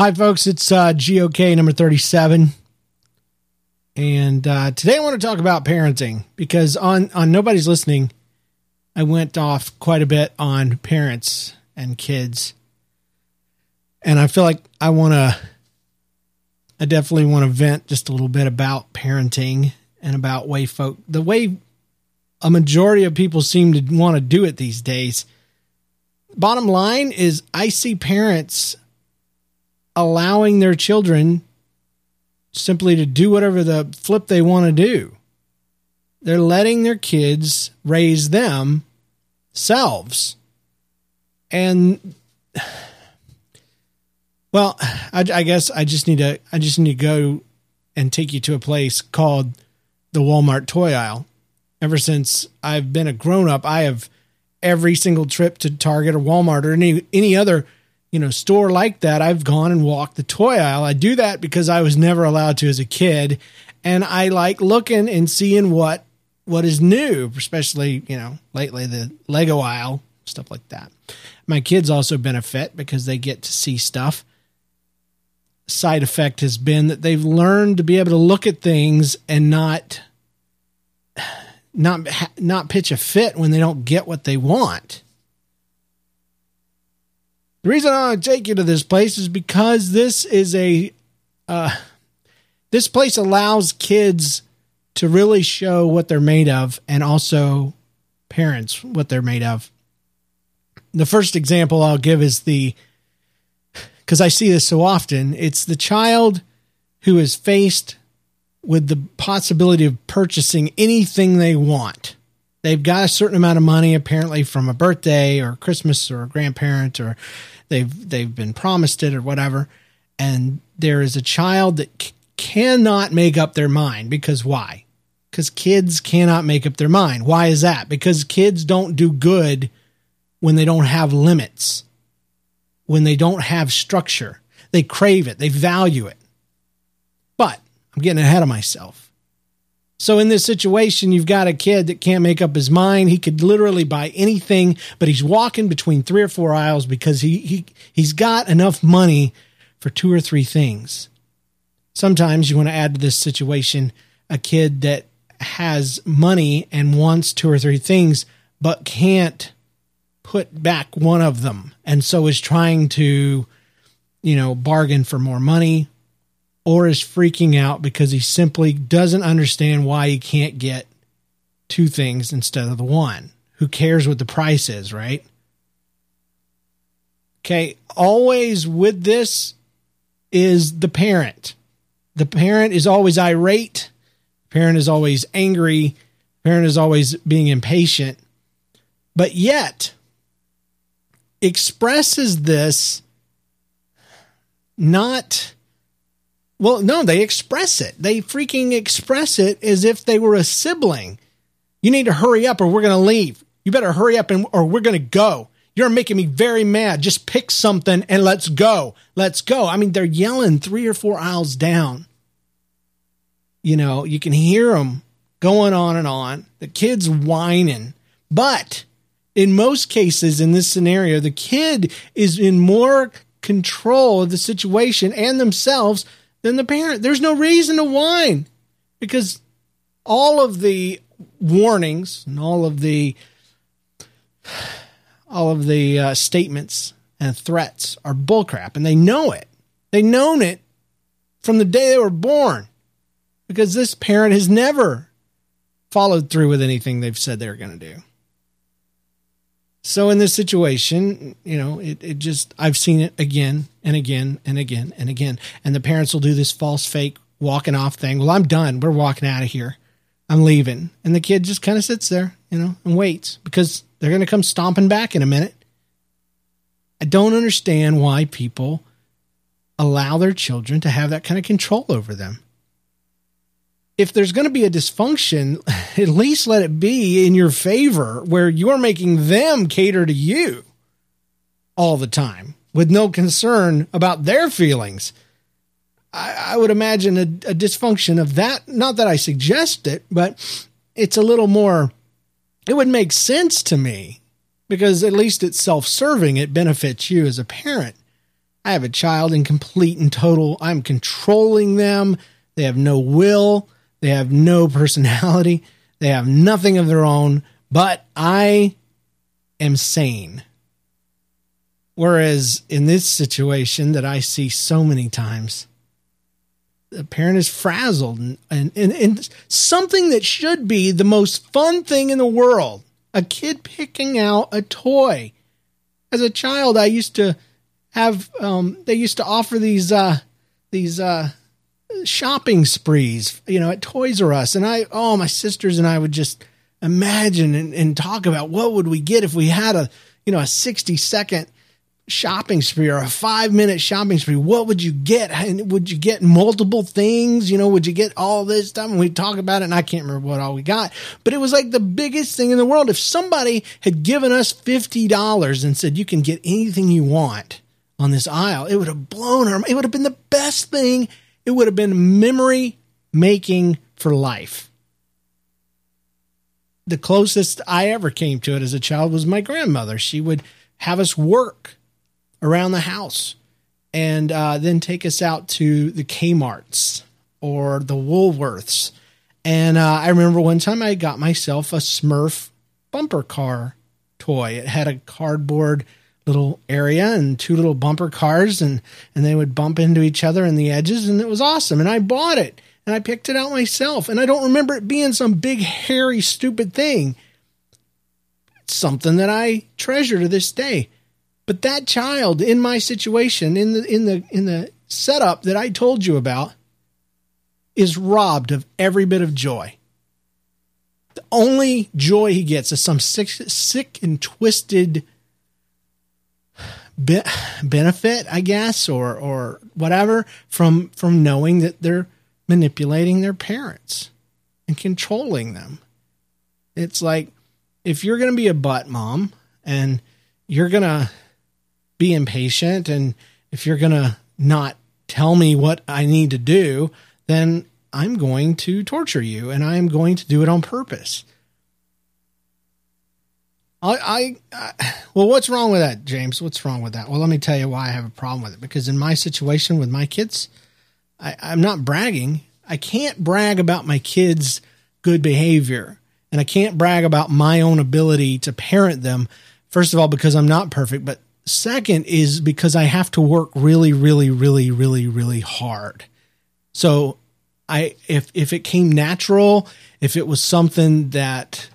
Hi, folks. It's uh, GOK number 37. And uh, today I want to talk about parenting because on, on Nobody's Listening, I went off quite a bit on parents and kids. And I feel like I want to, I definitely want to vent just a little bit about parenting and about way folk, the way a majority of people seem to want to do it these days. Bottom line is, I see parents allowing their children simply to do whatever the flip they want to do. They're letting their kids raise themselves. And well, I, I, guess I just need to I just need to go and take you to a place called the Walmart toy aisle. Ever since I've been a grown up, I have every single trip to Target or Walmart or any any other you know, store like that, I've gone and walked the toy aisle. I do that because I was never allowed to as a kid, and I like looking and seeing what what is new, especially you know lately the Lego aisle stuff like that. My kids also benefit because they get to see stuff. Side effect has been that they've learned to be able to look at things and not not not pitch a fit when they don't get what they want the reason I want to take you to this place is because this is a uh, this place allows kids to really show what they're made of and also parents what they're made of. The first example I'll give is the because I see this so often, it's the child who is faced with the possibility of purchasing anything they want. They've got a certain amount of money, apparently, from a birthday or Christmas or a grandparent, or they've they've been promised it or whatever. And there is a child that c- cannot make up their mind because why? Because kids cannot make up their mind. Why is that? Because kids don't do good when they don't have limits, when they don't have structure. They crave it, they value it. But I'm getting ahead of myself so in this situation, you've got a kid that can't make up his mind. He could literally buy anything, but he's walking between three or four aisles because he, he he's got enough money for two or three things. Sometimes you want to add to this situation a kid that has money and wants two or three things, but can't put back one of them. And so is trying to, you know, bargain for more money or is freaking out because he simply doesn't understand why he can't get two things instead of the one. Who cares what the price is, right? Okay, always with this is the parent. The parent is always irate. Parent is always angry. Parent is always being impatient. But yet expresses this not well, no, they express it. They freaking express it as if they were a sibling. You need to hurry up or we're going to leave. You better hurry up and or we're going to go. You're making me very mad. Just pick something and let's go. Let's go. I mean, they're yelling three or four aisles down. You know, you can hear them going on and on. The kid's whining. But in most cases, in this scenario, the kid is in more control of the situation and themselves than the parent. There's no reason to whine because all of the warnings and all of the all of the uh, statements and threats are bullcrap, and they know it. They known it from the day they were born because this parent has never followed through with anything they've said they were going to do. So in this situation, you know, it, it just, I've seen it again and again and again and again. And the parents will do this false fake walking off thing. Well, I'm done. We're walking out of here. I'm leaving. And the kid just kind of sits there, you know, and waits because they're going to come stomping back in a minute. I don't understand why people allow their children to have that kind of control over them if there's going to be a dysfunction, at least let it be in your favor where you're making them cater to you all the time with no concern about their feelings. I, I would imagine a, a dysfunction of that. Not that I suggest it, but it's a little more, it would make sense to me because at least it's self serving. It benefits you as a parent. I have a child in complete and total, I'm controlling them. They have no will, they have no personality, they have nothing of their own, but I am sane. Whereas in this situation that I see so many times, the parent is frazzled and, and, and, and something that should be the most fun thing in the world a kid picking out a toy. As a child, I used to have um, they used to offer these uh, these uh, shopping sprees, you know, at Toys R Us, and I oh my sisters and I would just imagine and, and talk about what would we get if we had a you know a sixty second shopping spree or a five minute shopping spree, what would you get? And would you get multiple things? You know, would you get all this stuff? And we talk about it, and I can't remember what all we got, but it was like the biggest thing in the world. If somebody had given us $50 and said, you can get anything you want on this aisle, it would have blown our, it would have been the best thing. It would have been memory making for life. The closest I ever came to it as a child was my grandmother. She would have us work around the house and uh, then take us out to the Kmart's or the Woolworths. And uh, I remember one time I got myself a Smurf bumper car toy. It had a cardboard little area and two little bumper cars and and they would bump into each other in the edges and it was awesome and I bought it and I picked it out myself and I don't remember it being some big hairy stupid thing. It's something that I treasure to this day. But that child in my situation, in the in the in the setup that I told you about, is robbed of every bit of joy. The only joy he gets is some sick, sick and twisted be- benefit, I guess, or or whatever from from knowing that they're manipulating their parents and controlling them. It's like if you're going to be a butt mom and you're going to be impatient and if you're going to not tell me what I need to do, then I'm going to torture you and I'm going to do it on purpose. I, I, I, well, what's wrong with that, James? What's wrong with that? Well, let me tell you why I have a problem with it. Because in my situation with my kids, I, I'm not bragging. I can't brag about my kids' good behavior, and I can't brag about my own ability to parent them. First of all, because I'm not perfect, but Second is because I have to work really, really, really, really, really hard. So I if if it came natural, if it was something that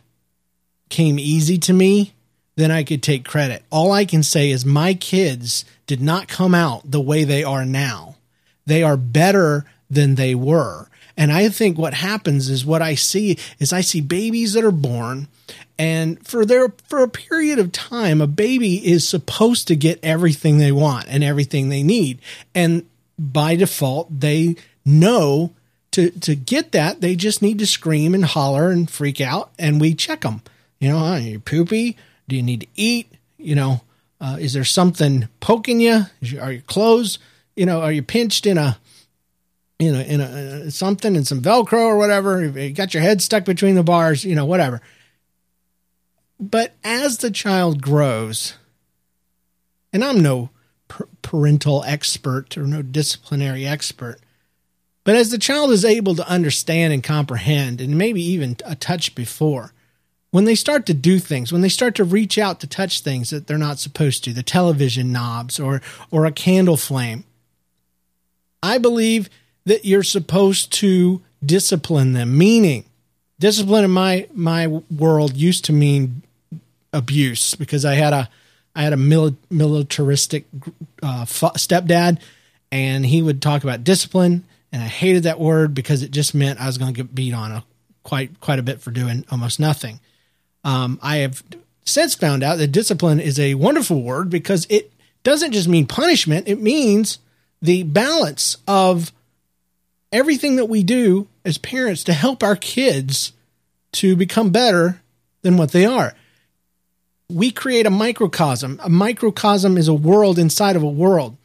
came easy to me, then I could take credit. All I can say is my kids did not come out the way they are now. They are better than they were. And I think what happens is what I see is I see babies that are born and for their for a period of time a baby is supposed to get everything they want and everything they need and by default they know to to get that they just need to scream and holler and freak out and we check them you know are you poopy? Do you need to eat? You know uh, is there something poking you? Are your clothes you know are you pinched in a you know in a, in a something in some velcro or whatever? You got your head stuck between the bars you know whatever. But as the child grows, and I'm no parental expert or no disciplinary expert, but as the child is able to understand and comprehend, and maybe even a touch before, when they start to do things, when they start to reach out to touch things that they're not supposed to, the television knobs or or a candle flame, I believe that you're supposed to discipline them. Meaning, discipline in my my world used to mean abuse because I had a I had a mil- militaristic uh, stepdad, and he would talk about discipline, and I hated that word because it just meant I was going to get beat on a, quite quite a bit for doing almost nothing. Um, I have since found out that discipline is a wonderful word because it doesn't just mean punishment; it means the balance of everything that we do as parents to help our kids to become better than what they are we create a microcosm. A microcosm is a world inside of a world.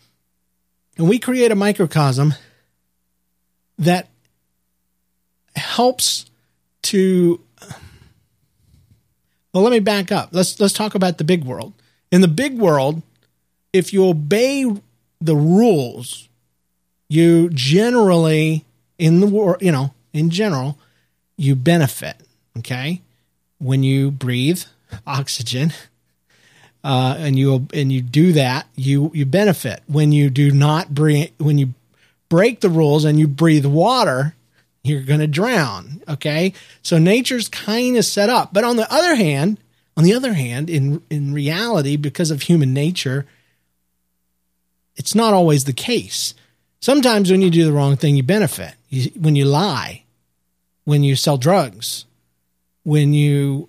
And we create a microcosm that helps to well let me back up let's let's talk about the big world in the big world if you obey the rules, you generally in the world, you know, in general, you benefit. Okay, when you breathe oxygen, uh, and you and you do that, you you benefit. When you do not breathe, when you break the rules and you breathe water, you're going to drown. Okay, so nature's kind of set up. But on the other hand, on the other hand, in in reality, because of human nature, it's not always the case. Sometimes when you do the wrong thing, you benefit. You, when you lie, when you sell drugs, when you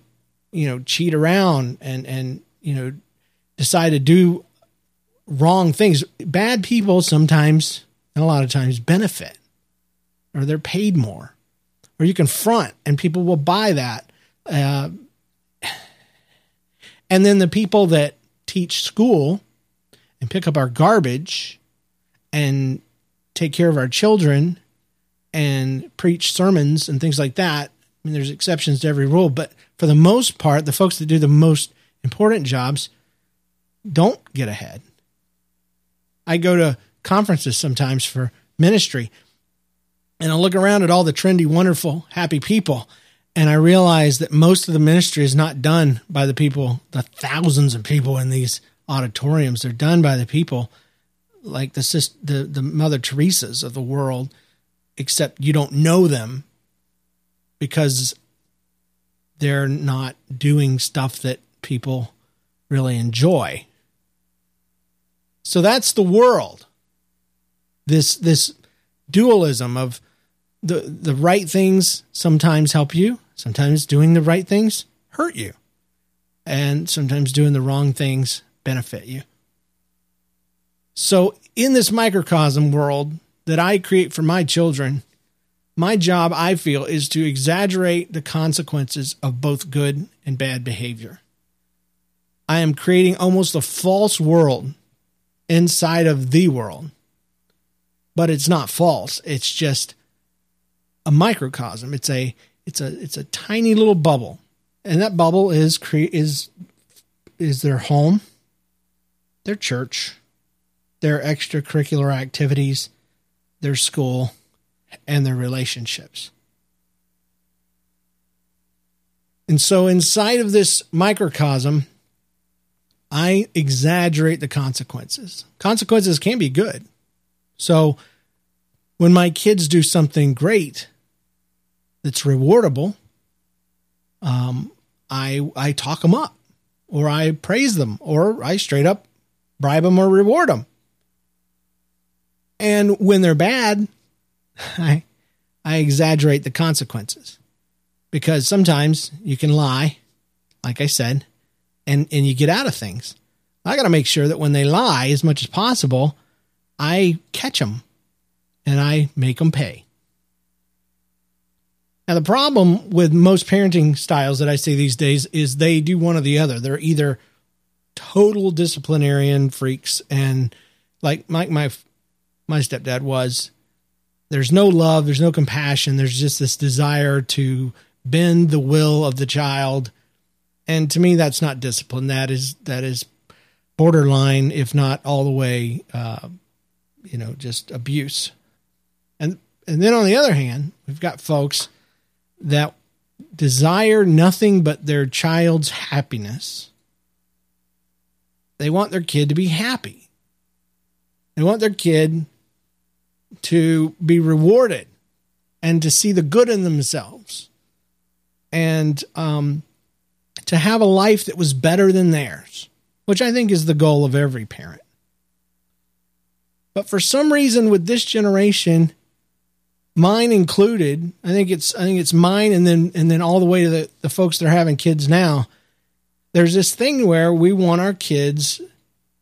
you know cheat around and and you know decide to do wrong things, bad people sometimes and a lot of times benefit or they're paid more or you confront and people will buy that. Uh, and then the people that teach school and pick up our garbage and take care of our children and preach sermons and things like that. I mean, there's exceptions to every rule, but for the most part, the folks that do the most important jobs don't get ahead. I go to conferences sometimes for ministry and I look around at all the trendy, wonderful, happy people and I realize that most of the ministry is not done by the people, the thousands of people in these auditoriums. They're done by the people like the the the Mother Teresa's of the world, except you don't know them because they're not doing stuff that people really enjoy. So that's the world. This this dualism of the the right things sometimes help you, sometimes doing the right things hurt you. And sometimes doing the wrong things benefit you. So in this microcosm world that I create for my children, my job I feel is to exaggerate the consequences of both good and bad behavior. I am creating almost a false world inside of the world. But it's not false. It's just a microcosm. It's a it's a it's a tiny little bubble, and that bubble is cre- is is their home, their church, their extracurricular activities, their school, and their relationships. And so, inside of this microcosm, I exaggerate the consequences. Consequences can be good. So, when my kids do something great, that's rewardable, um, I I talk them up, or I praise them, or I straight up bribe them or reward them. And when they're bad, I I exaggerate the consequences because sometimes you can lie, like I said, and and you get out of things. I got to make sure that when they lie, as much as possible, I catch them and I make them pay. Now, the problem with most parenting styles that I see these days is they do one or the other. They're either total disciplinarian freaks and like my my my stepdad was there's no love, there's no compassion, there's just this desire to bend the will of the child. And to me that's not discipline. That is that is borderline if not all the way uh, you know, just abuse. And then on the other hand, we've got folks that desire nothing but their child's happiness. They want their kid to be happy. They want their kid to be rewarded and to see the good in themselves and um, to have a life that was better than theirs, which I think is the goal of every parent. But for some reason, with this generation, mine included. I think it's I think it's mine and then and then all the way to the, the folks that are having kids now. There's this thing where we want our kids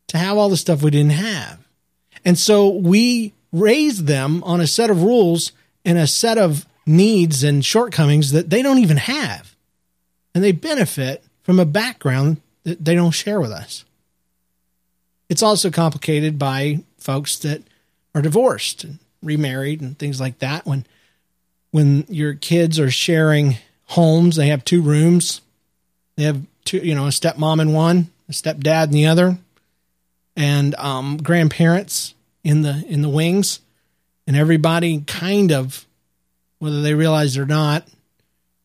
to have all the stuff we didn't have. And so we raise them on a set of rules and a set of needs and shortcomings that they don't even have. And they benefit from a background that they don't share with us. It's also complicated by folks that are divorced remarried and things like that. When when your kids are sharing homes they have two rooms. They have two you know a stepmom in one a stepdad in the other and um, grandparents in the in the wings, and everybody kind of, whether they realize or not,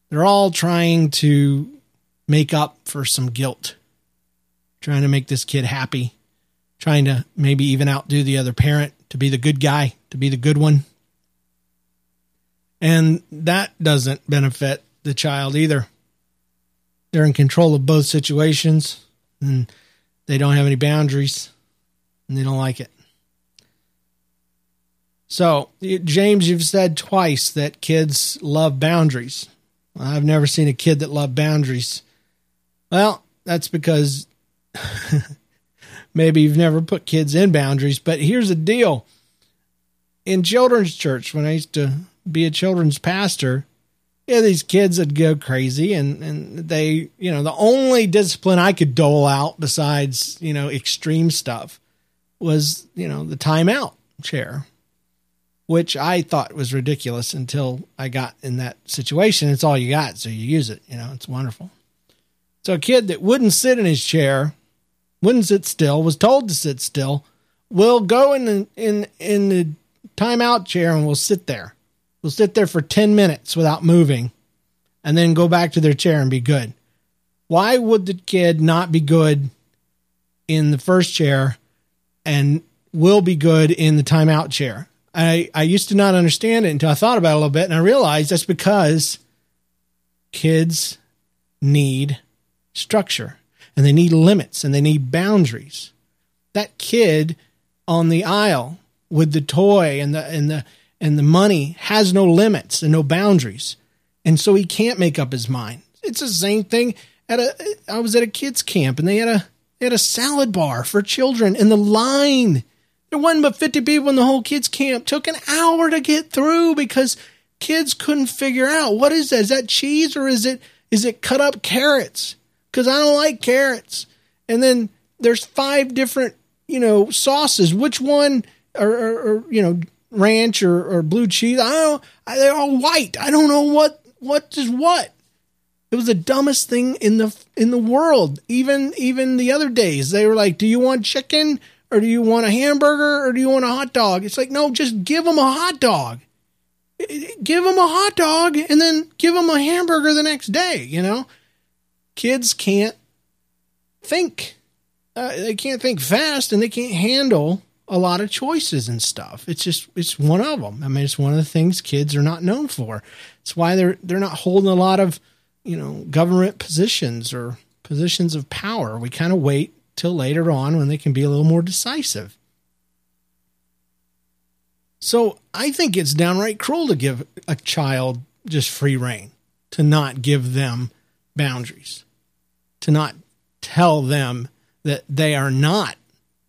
they're all trying to make up for some guilt, trying to make this kid happy, trying to maybe even outdo the other parent to be the good guy, to be the good one. And that doesn't benefit the child either. They're in control of both situations and they don't have any boundaries and they don't like it. So, James, you've said twice that kids love boundaries. I've never seen a kid that loved boundaries. Well, that's because maybe you've never put kids in boundaries, but here's the deal. In children's church, when I used to be a children's pastor, yeah, these kids would go crazy and, and they, you know, the only discipline I could dole out besides, you know, extreme stuff was, you know, the timeout chair, which I thought was ridiculous until I got in that situation. It's all you got. So you use it, you know, it's wonderful. So a kid that wouldn't sit in his chair, wouldn't sit still, was told to sit still, will go in the, in, in the timeout chair and will sit there will sit there for 10 minutes without moving and then go back to their chair and be good. Why would the kid not be good in the first chair and will be good in the timeout chair? I, I used to not understand it until I thought about it a little bit and I realized that's because kids need structure and they need limits and they need boundaries. That kid on the aisle with the toy and the and the and the money has no limits and no boundaries. And so he can't make up his mind. It's the same thing at a I was at a kids camp and they had a they had a salad bar for children and the line. There wasn't but 50 people in the whole kids camp. Took an hour to get through because kids couldn't figure out what is that? Is that cheese or is it is it cut up carrots? Cuz I don't like carrots. And then there's five different, you know, sauces. Which one or, or, or you know, ranch or, or blue cheese. I don't. They're all white. I don't know what what is what. It was the dumbest thing in the in the world. Even even the other days, they were like, "Do you want chicken or do you want a hamburger or do you want a hot dog?" It's like, no, just give them a hot dog. Give them a hot dog and then give them a hamburger the next day. You know, kids can't think. Uh, they can't think fast and they can't handle a lot of choices and stuff. It's just it's one of them. I mean, it's one of the things kids are not known for. It's why they're they're not holding a lot of you know government positions or positions of power. We kind of wait till later on when they can be a little more decisive. So I think it's downright cruel to give a child just free reign, to not give them boundaries, to not tell them that they are not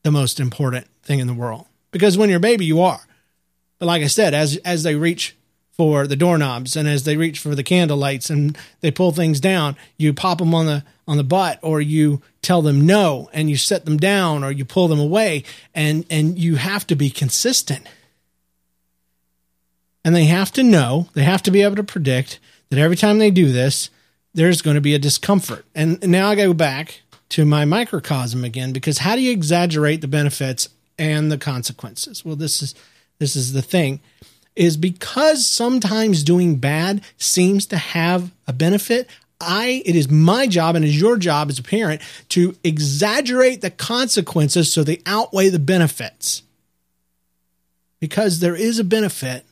the most important thing in the world. Because when you're a baby, you are. But like I said, as as they reach for the doorknobs and as they reach for the candle lights and they pull things down, you pop them on the on the butt or you tell them no and you set them down or you pull them away and and you have to be consistent. And they have to know, they have to be able to predict that every time they do this, there's going to be a discomfort. And now I go back to my microcosm again because how do you exaggerate the benefits and the consequences. Well, this is this is the thing is because sometimes doing bad seems to have a benefit. I it is my job and is your job as a parent to exaggerate the consequences so they outweigh the benefits. Because there is a benefit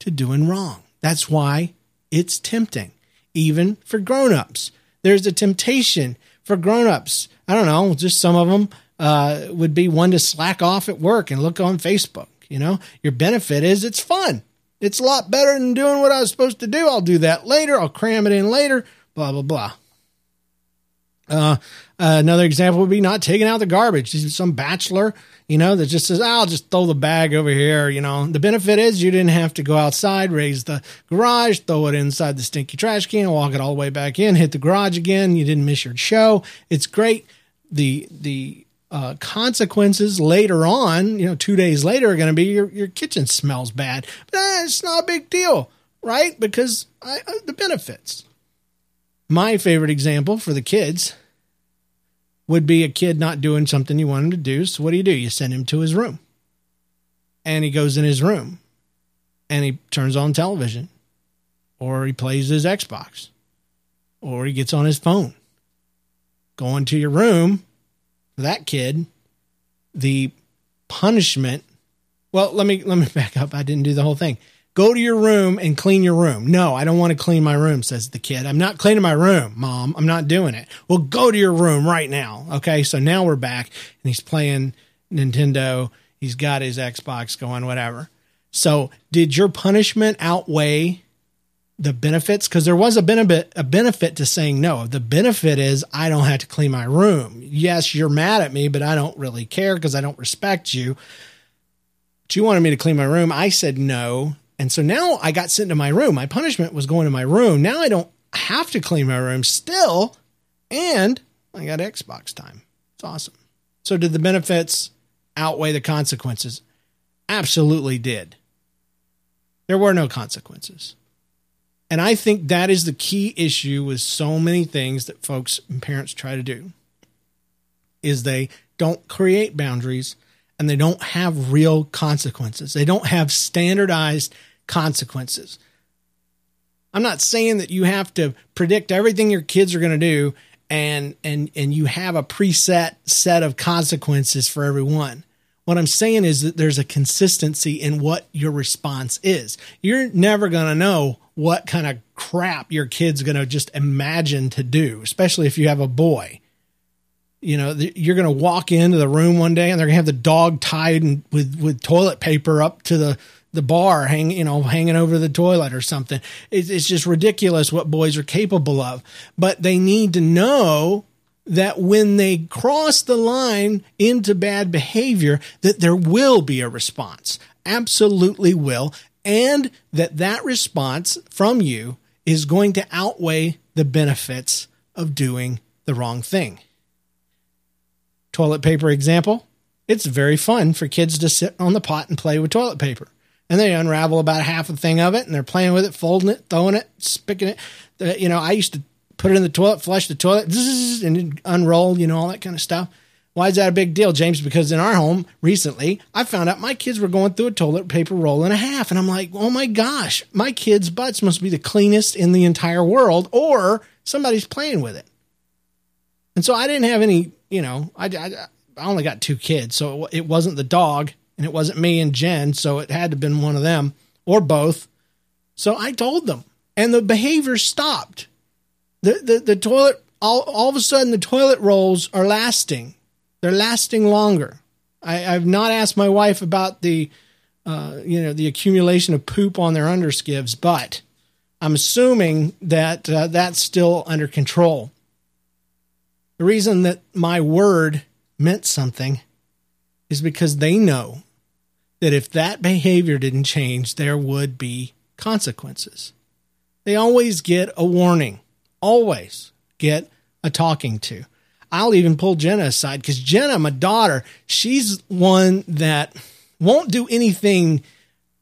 to doing wrong. That's why it's tempting even for grown-ups. There's a temptation for grown-ups. I don't know, just some of them uh, would be one to slack off at work and look on Facebook. You know, your benefit is it's fun. It's a lot better than doing what I was supposed to do. I'll do that later. I'll cram it in later. Blah blah blah. Uh, another example would be not taking out the garbage. Some bachelor, you know, that just says, "I'll just throw the bag over here." You know, the benefit is you didn't have to go outside, raise the garage, throw it inside the stinky trash can, walk it all the way back in, hit the garage again. You didn't miss your show. It's great. The the uh, consequences later on, you know, two days later are going to be your, your kitchen smells bad. But eh, it's not a big deal, right? Because I, uh, the benefits. My favorite example for the kids would be a kid not doing something you want him to do. So what do you do? You send him to his room. and he goes in his room and he turns on television or he plays his Xbox or he gets on his phone. Going to your room that kid, the punishment. Well, let me let me back up. I didn't do the whole thing. Go to your room and clean your room. No, I don't want to clean my room, says the kid. I'm not cleaning my room, mom. I'm not doing it. Well, go to your room right now. Okay. So now we're back and he's playing Nintendo. He's got his Xbox going, whatever. So did your punishment outweigh the benefits? Because there was a benefit, a benefit to saying no. The benefit is I don't have to clean my room. Yes, you're mad at me, but I don't really care because I don't respect you. But you wanted me to clean my room. I said no. And so now I got sent to my room. My punishment was going to my room. Now I don't have to clean my room still. And I got Xbox time. It's awesome. So, did the benefits outweigh the consequences? Absolutely did. There were no consequences. And I think that is the key issue with so many things that folks and parents try to do is they don't create boundaries and they don't have real consequences. They don't have standardized consequences. I'm not saying that you have to predict everything your kids are going to do and and and you have a preset set of consequences for everyone. What I'm saying is that there's a consistency in what your response is. You're never going to know what kind of crap your kid's going to just imagine to do, especially if you have a boy you know, you're going to walk into the room one day and they're going to have the dog tied with with toilet paper up to the the bar, hang you know, hanging over the toilet or something. It's, it's just ridiculous what boys are capable of. But they need to know that when they cross the line into bad behavior, that there will be a response. Absolutely will, and that that response from you is going to outweigh the benefits of doing the wrong thing toilet paper example, it's very fun for kids to sit on the pot and play with toilet paper. And they unravel about half a thing of it and they're playing with it, folding it, throwing it, spicking it. Uh, you know, I used to put it in the toilet, flush the toilet, and unroll, you know, all that kind of stuff. Why is that a big deal, James? Because in our home recently, I found out my kids were going through a toilet paper roll and a half. And I'm like, oh my gosh, my kids' butts must be the cleanest in the entire world, or somebody's playing with it. And so I didn't have any you know, I, I, I only got two kids, so it wasn't the dog and it wasn't me and Jen, so it had to have been one of them or both. So I told them, and the behavior stopped. The the, the toilet all, all of a sudden the toilet rolls are lasting. They're lasting longer. I, I've not asked my wife about the uh, you know the accumulation of poop on their underskivs, but I'm assuming that uh, that's still under control. The reason that my word meant something is because they know that if that behavior didn't change, there would be consequences. They always get a warning, always get a talking to. I'll even pull Jenna aside because Jenna, my daughter, she's one that won't do anything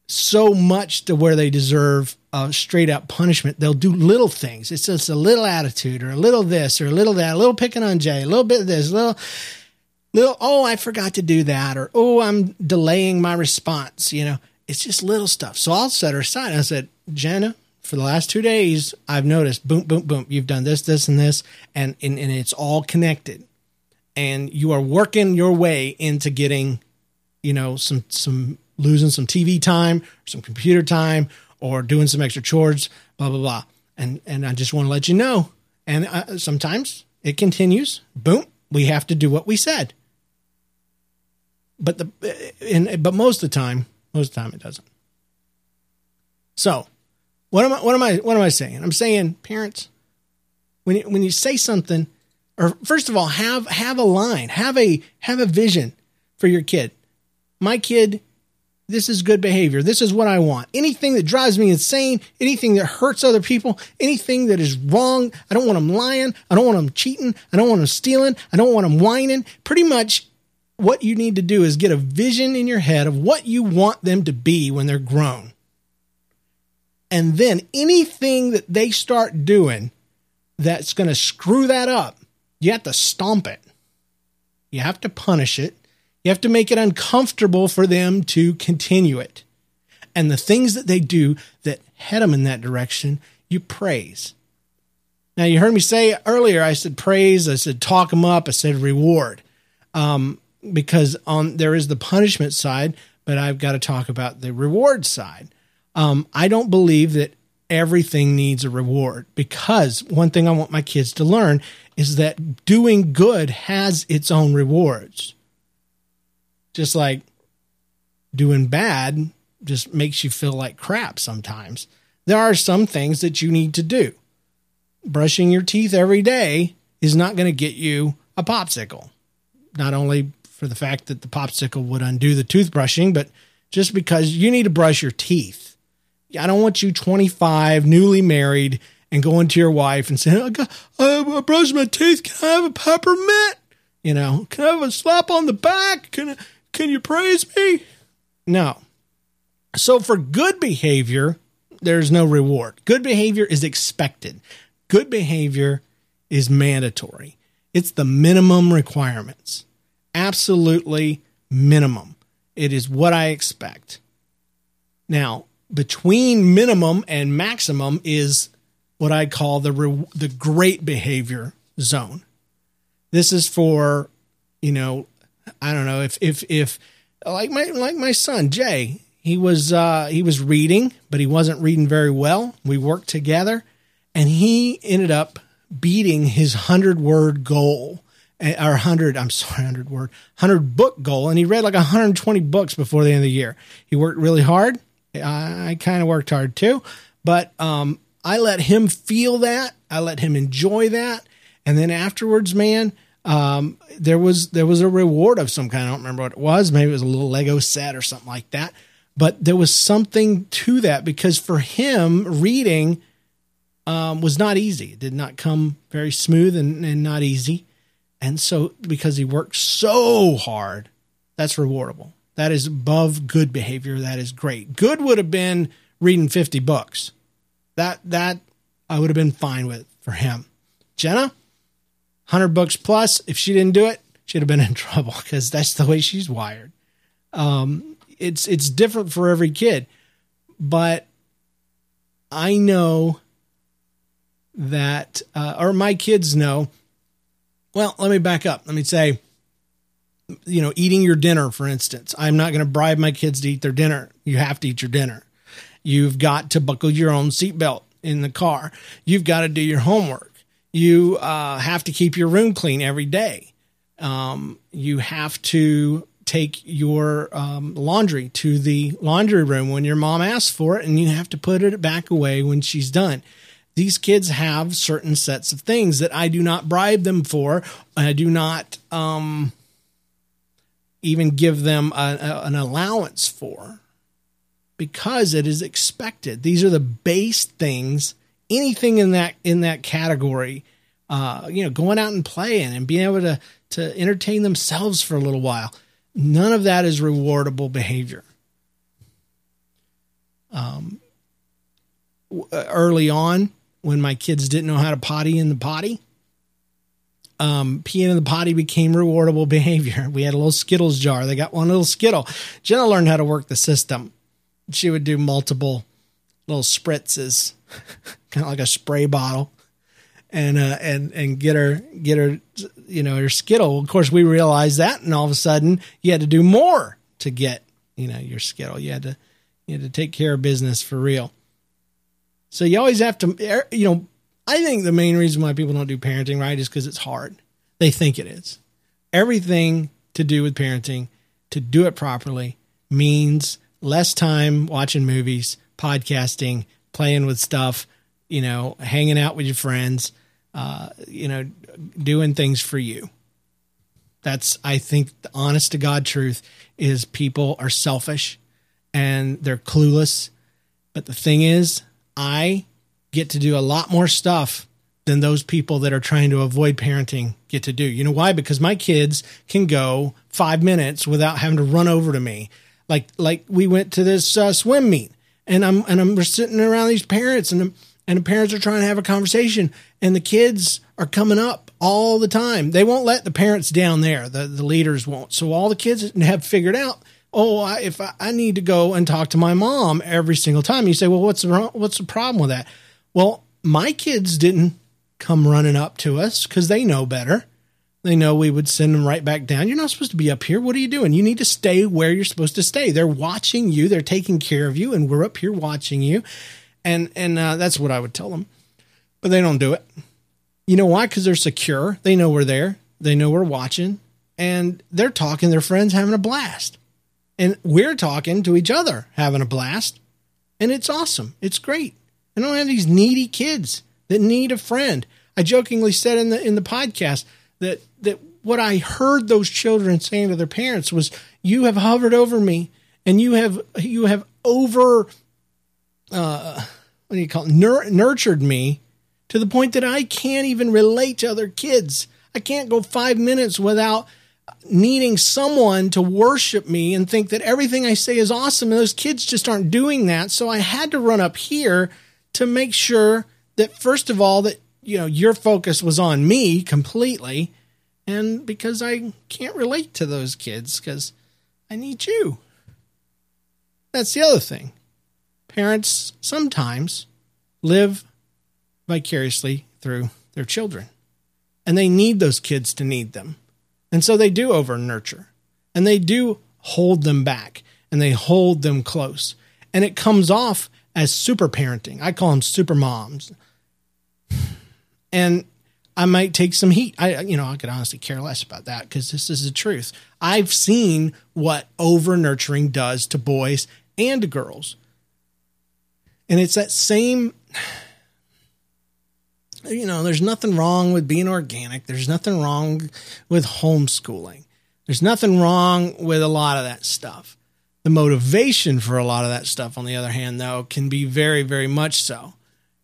so much to where they deserve a straight up punishment. They'll do little things. It's just a little attitude or a little this or a little that, a little picking on Jay, a little bit of this, a little, little, oh, I forgot to do that. Or, oh, I'm delaying my response. You know, it's just little stuff. So I'll set her aside. I said, Jenna, for the last two days, I've noticed boom, boom, boom. You've done this, this, and this, and, and, and it's all connected. And you are working your way into getting, you know, some, some losing some TV time, some computer time, or doing some extra chores, blah blah blah. And and I just want to let you know. And uh, sometimes it continues. Boom, we have to do what we said. But the and but most of the time, most of the time it doesn't. So, what am I what am I what am I saying? I'm saying parents, when you, when you say something, or first of all, have have a line, have a have a vision for your kid. My kid this is good behavior. This is what I want. Anything that drives me insane, anything that hurts other people, anything that is wrong, I don't want them lying. I don't want them cheating. I don't want them stealing. I don't want them whining. Pretty much what you need to do is get a vision in your head of what you want them to be when they're grown. And then anything that they start doing that's going to screw that up, you have to stomp it. You have to punish it You have to make it uncomfortable for them to continue it. And the things that they do that head them in that direction, you praise. Now, you heard me say earlier, I said praise, I said talk them up, I said reward. Um, because on there is the punishment side, but I've got to talk about the reward side. Um, I don't believe that everything needs a reward because one thing I want my kids to learn is that doing good has its own rewards. Just like doing bad just makes you feel like crap sometimes. There are some things that you need to do. Brushing your teeth every day is not going to get you a popsicle. Not only for the fact that the popsicle would undo the toothbrushing, but just because you need to brush your teeth. I don't want you 25, newly married, and going to your wife and saying, I, got, I brushed my teeth. Can I have a peppermint? You know, can I have a slap on the back? Can, can you praise me? No. So for good behavior, there's no reward. Good behavior is expected. Good behavior is mandatory. It's the minimum requirements. Absolutely minimum. It is what I expect. Now, between minimum and maximum is what I call the re- the great behavior zone. This is for, you know, I don't know if if if like my like my son Jay, he was uh, he was reading, but he wasn't reading very well. We worked together, and he ended up beating his hundred word goal eh, or hundred. I'm sorry, hundred word, hundred book goal, and he read like 120 books before the end of the year. He worked really hard. I, kind of worked hard too, but um, I let him feel that. I let him enjoy that. And then afterwards, man, um, there was there was a reward of some kind. I don't remember what it was. Maybe it was a little Lego set or something like that. But there was something to that because for him, reading um, was not easy. It did not come very smooth and, and not easy. And so, because he worked so hard, that's rewardable. That is above good behavior. That is great. Good would have been reading 50 books that that I would have been fine with for him. Jenna, hundred books plus. If she didn't do it, she'd have been in trouble because that's the way she's wired. Um, it's it's different for every kid, but I know that, uh, or my kids know. Well, let me back up. Let me say, you know, eating your dinner, for instance. I'm not going to bribe my kids to eat their dinner. You have to eat your dinner. You've got to buckle your own seatbelt in the car. You've got to do your homework. You uh, have to keep your room clean every day. Um, you have to take your um, laundry to the laundry room when your mom asks for it, and you have to put it back away when she's done. These kids have certain sets of things that I do not bribe them for. I do not um, even give them a, a, an allowance for because it is expected. These are the base things. Anything in that in that category, uh, you know, going out and playing and being able to to entertain themselves for a little while. None of that is rewardable behavior. Um, uh, early on, when my kids didn't know how to potty in the potty, um, peeing in the potty became rewardable behavior. We had a little Skittles jar. They got one little Skittle. Jenna learned how to work the system she would do multiple little spritzes, kind of like a spray bottle, and uh, and and get her get her you know her skittle. Of course, we realized that, and all of a sudden, you had to do more to get you know your skittle. You had to you had to take care of business for real. So you always have to you know. I think the main reason why people don't do parenting right is because it's hard. They think it is. Everything to do with parenting, to do it properly, means less time watching movies, podcasting, playing with stuff, you know, hanging out with your friends, uh, you know, doing things for you. That's, I think, the honest to God truth is people are selfish and they're clueless. But the thing is, I get to do a lot more stuff than those people that are trying to avoid parenting get to do. You know why? Because my kids can go five minutes without having to run over to me like like we went to this uh, swim meet and I'm and I'm we're sitting around these parents and and the parents are trying to have a conversation and the kids are coming up all the time. They won't let the parents down there. The, the leaders won't. So all the kids have figured out, oh, I, if I, I need to go and talk to my mom every single time. You say, well, what's the, what's the problem with that? Well, my kids didn't come running up to us because they know better. They know we would send them right back down. You're not supposed to be up here. What are you doing? You need to stay where you're supposed to stay. They're watching you. They're taking care of you, and we're up here watching you. And and uh, that's what I would tell them, but they don't do it. You know why? Because they're secure. They know we're there. They know we're watching, and they're talking. Their friends having a blast, and we're talking to each other having a blast, and it's awesome. It's great. I don't have these needy kids that need a friend. I jokingly said in the in the podcast that that what I heard those children saying to their parents was, "You have hovered over me, and you have you have over, uh, what do you call it, Nur- nurtured me to the point that I can't even relate to other kids. I can't go five minutes without." needing someone to worship me and think that everything I say is awesome. And those kids just aren't doing that. So I had to run up here to make sure that, first of all, that, you know, your focus was on me completely and because I can't relate to those kids because I need you. That's the other thing. Parents sometimes live vicariously through their children, and they need those kids to need them. And so they do over nurture, and they do hold them back, and they hold them close. And it comes off as super parenting. I call them super moms. And I might take some heat. I, you know, I could honestly care less about that because this is the truth. I've seen what over nurturing does to boys and girls. And it's that same, you know, there's nothing wrong with being organic. There's nothing wrong with homeschooling. There's nothing wrong with a lot of that stuff. The motivation for a lot of that stuff, on the other hand, though, can be very, very much so.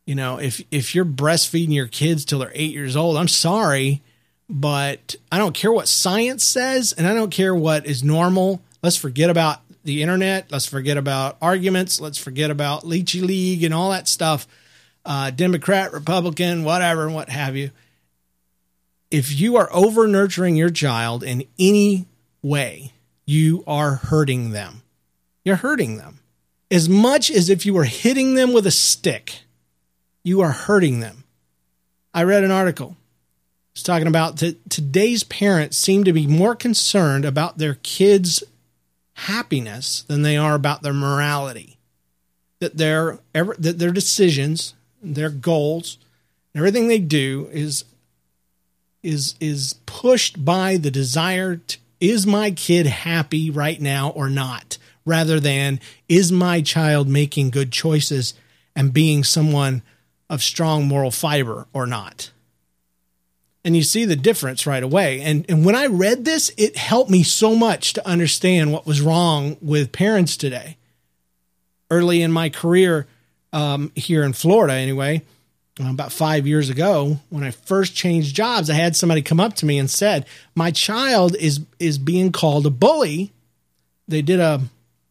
You know, if if you're breastfeeding your kids till they're eight years old, I'm sorry, but I don't care what science says, and I don't care what is normal. Let's forget about the internet. Let's forget about arguments. Let's forget about La Leche League and all that stuff. Uh, Democrat, Republican, whatever, and what have you. If you are over nurturing your child in any way, you are hurting them. You're hurting them as much as if you were hitting them with a stick you are hurting them. I read an article. It's talking about that today's parents seem to be more concerned about their kids' happiness than they are about their morality. That their ever, that their decisions, their goals, everything they do is is is pushed by the desire to, is my kid happy right now or not rather than is my child making good choices and being someone of strong moral fiber or not. And you see the difference right away. And, and when I read this, it helped me so much to understand what was wrong with parents today. Early in my career um, here in Florida, anyway, about five years ago, when I first changed jobs, I had somebody come up to me and said, "My child is is being called a bully." They did a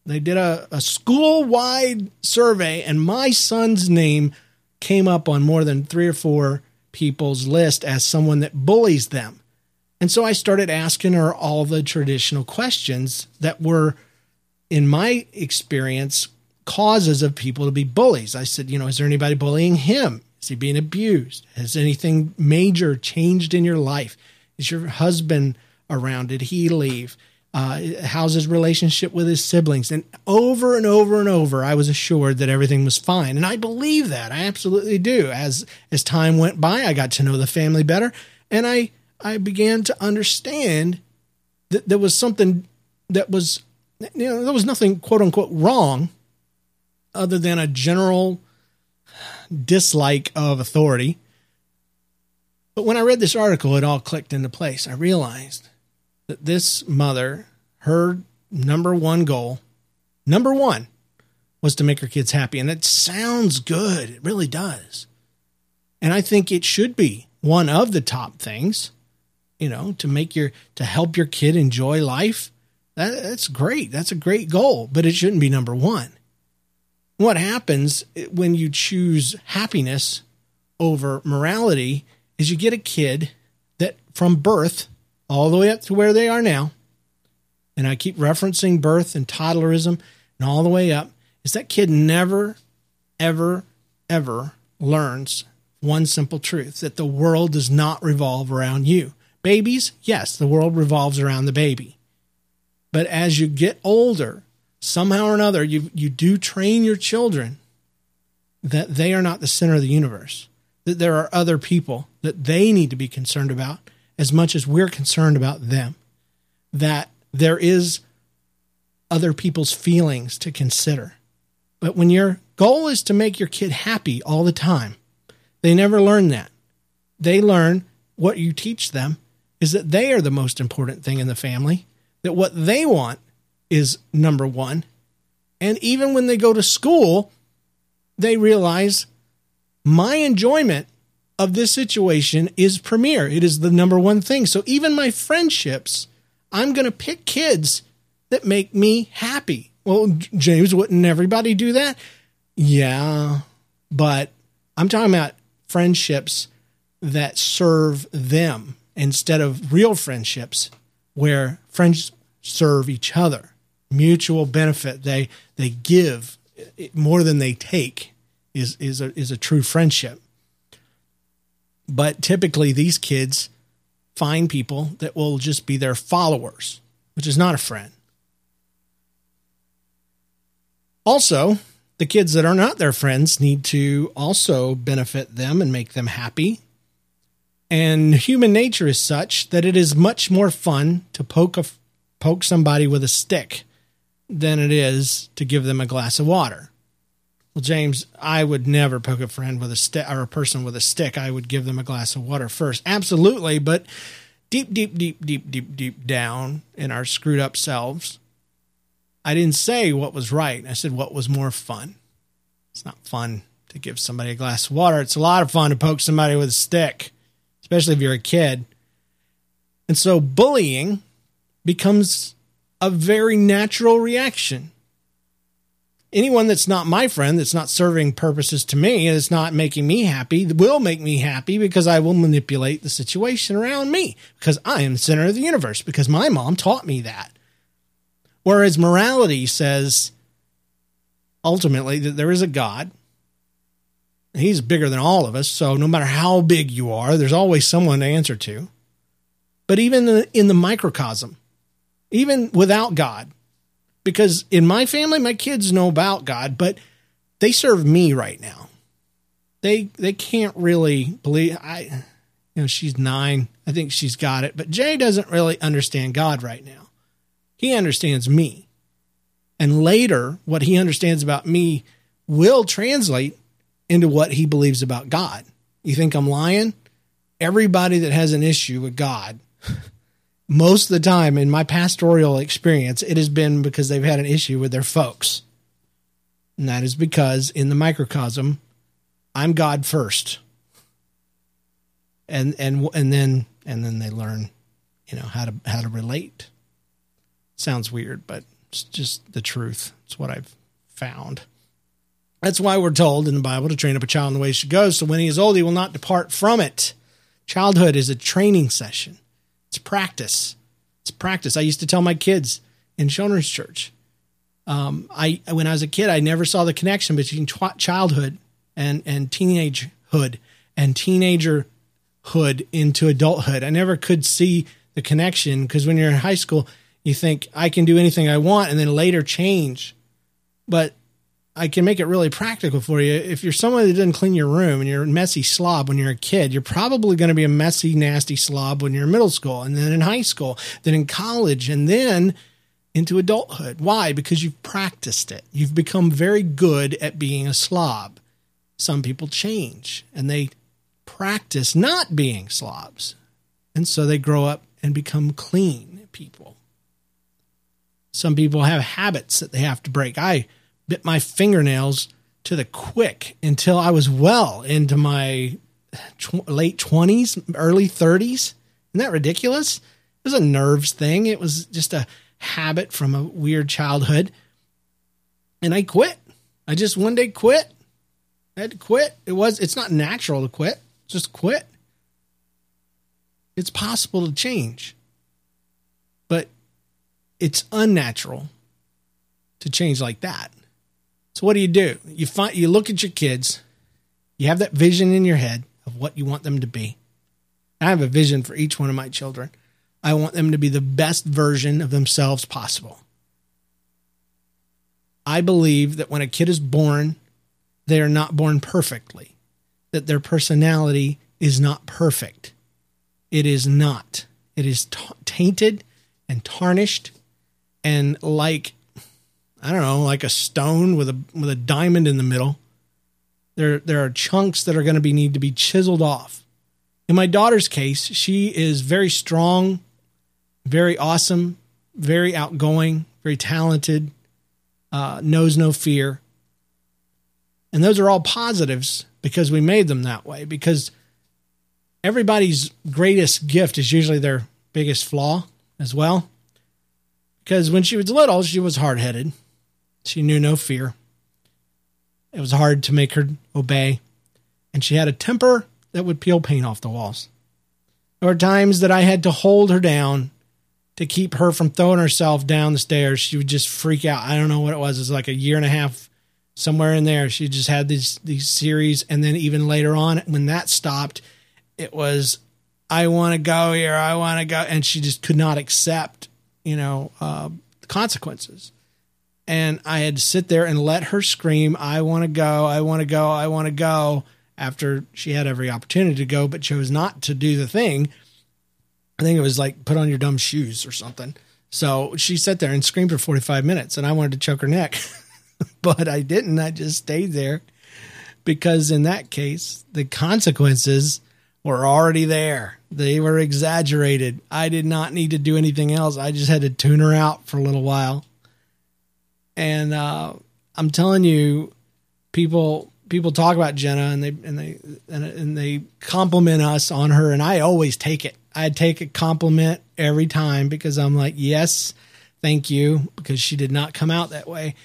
they did a, a school wide survey, and my son's name came up on more than three or four people's list as someone that bullies them. And so I started asking her all the traditional questions that were, in my experience, causes of people to be bullies. I said, you know, is there anybody bullying him? Is he being abused? Has anything major changed in your life? Is your husband around? Did he leave? Uh, how's his relationship with his siblings. And over and over and over i was assured that everything was fine. And i believe that. I absolutely do. As as time went by i got to know the family better and i i began to understand that there was something that was you know there was nothing quote unquote wrong other than a general dislike of authority. But when i read this article it all clicked into place. I realized that this mother, her number one goal, number one, was to make her kids happy. And that sounds good. It really does. And I think it should be one of the top things, you know, to make your, to help your kid enjoy life. That, that's great. That's a great goal, but it shouldn't be number one. What happens when you choose happiness over morality is you get a kid that from birth all the way up to where they are now, and I keep referencing birth and toddlerism and all the way up, is that kid never, ever, ever learns one simple truth that the world does not revolve around you. Babies, yes, the world revolves around the baby. But as you get older, somehow or another, you, you do train your children that they are not the center of the universe, that there are other people that they need to be concerned about as much as we're concerned about them, that there is other people's feelings to consider. But when your goal is to make your kid happy all the time, they never learn that. They learn what you teach them is that they are the most important thing in the family, that what they want is number one. And even when they go to school, they realize my enjoyment of this situation is premier. It is the number one thing. So even my friendships, I'm going to pick kids that make me happy. Well, James, wouldn't everybody do that? Yeah, but I'm talking about friendships that serve them instead of real friendships where friends serve each other mutual benefit they they give more than they take is is a is a true friendship but typically these kids find people that will just be their followers which is not a friend also the kids that are not their friends need to also benefit them and make them happy. And human nature is such that it is much more fun to poke a, poke somebody with a stick than it is to give them a glass of water. Well, James, I would never poke a friend with a stick or a person with a stick. I would give them a glass of water first. Absolutely, but deep, deep, deep, deep, deep, deep down in our screwed up selves, I didn't say what was right. I said what was more fun. It's not fun to give somebody a glass of water. It's a lot of fun to poke somebody with a stick, especially if you're a kid. And so bullying becomes a very natural reaction. Anyone that's not my friend, that's not serving purposes to me, that's not making me happy, will make me happy because I will manipulate the situation around me because I am the center of the universe because my mom taught me that. Whereas morality says ultimately that there is a God. He's bigger than all of us. So no matter how big you are, there's always someone to answer to. But even in the microcosm, even without God, because in my family, my kids know about God, but they serve me right now. They they can't really believe I you know, she's nine. I think she's got it. But Jay doesn't really understand God right now. He understands me. And later, what he understands about me will translate into what he believes about God. You think I'm lying? Everybody that has an issue with God, most of the time in my pastoral experience, it has been because they've had an issue with their folks. And that is because in the microcosm, I'm God first. And and and then and then they learn, you know, how to how to relate. Sounds weird, but it's just the truth. It's what I've found. That's why we're told in the Bible to train up a child in the way he should go, so when he is old, he will not depart from it. Childhood is a training session. It's practice. It's practice. I used to tell my kids in children's church. Um, I when I was a kid, I never saw the connection between tw- childhood and and teenagehood and teenagerhood into adulthood. I never could see the connection because when you're in high school, you think I can do anything I want and then later change. But I can make it really practical for you. If you're someone that doesn't clean your room and you're a messy slob when you're a kid, you're probably going to be a messy, nasty slob when you're in middle school and then in high school, then in college, and then into adulthood. Why? Because you've practiced it. You've become very good at being a slob. Some people change and they practice not being slobs. And so they grow up and become clean people. Some people have habits that they have to break. I bit my fingernails to the quick until I was well into my tw- late 20s, early 30s. Isn't that ridiculous? It was a nerves thing. It was just a habit from a weird childhood. And I quit. I just one day quit. I had to quit. It was it's not natural to quit. Just quit. It's possible to change. But it's unnatural to change like that. So what do you do? You find you look at your kids, you have that vision in your head of what you want them to be. I have a vision for each one of my children. I want them to be the best version of themselves possible. I believe that when a kid is born, they are not born perfectly, that their personality is not perfect. It is not. It is tainted and tarnished and like I don't know, like a stone with a with a diamond in the middle. There there are chunks that are going to be need to be chiseled off. In my daughter's case, she is very strong, very awesome, very outgoing, very talented, uh, knows no fear. And those are all positives because we made them that way. Because everybody's greatest gift is usually their biggest flaw as well. Because when she was little, she was hard headed. She knew no fear. It was hard to make her obey. And she had a temper that would peel paint off the walls. There were times that I had to hold her down to keep her from throwing herself down the stairs. She would just freak out. I don't know what it was. It was like a year and a half, somewhere in there. She just had these these series, and then even later on, when that stopped, it was, "I want to go here. I want to go," and she just could not accept, you know, uh, consequences. And I had to sit there and let her scream, "I want to go. I want to go. I want to go." After she had every opportunity to go, but chose not to do the thing I think it was like put on your dumb shoes or something. So she sat there and screamed for 45 minutes and I wanted to choke her neck, but I didn't. I just stayed there because in that case, the consequences were already there. They were exaggerated. I did not need to do anything else. I just had to tune her out for a little while. And uh, I'm telling you, people people talk about Jenna and they and they and, and they compliment us on her, and I always take it. I take a compliment every time because I'm like, yes, thank you, because she did not come out that way.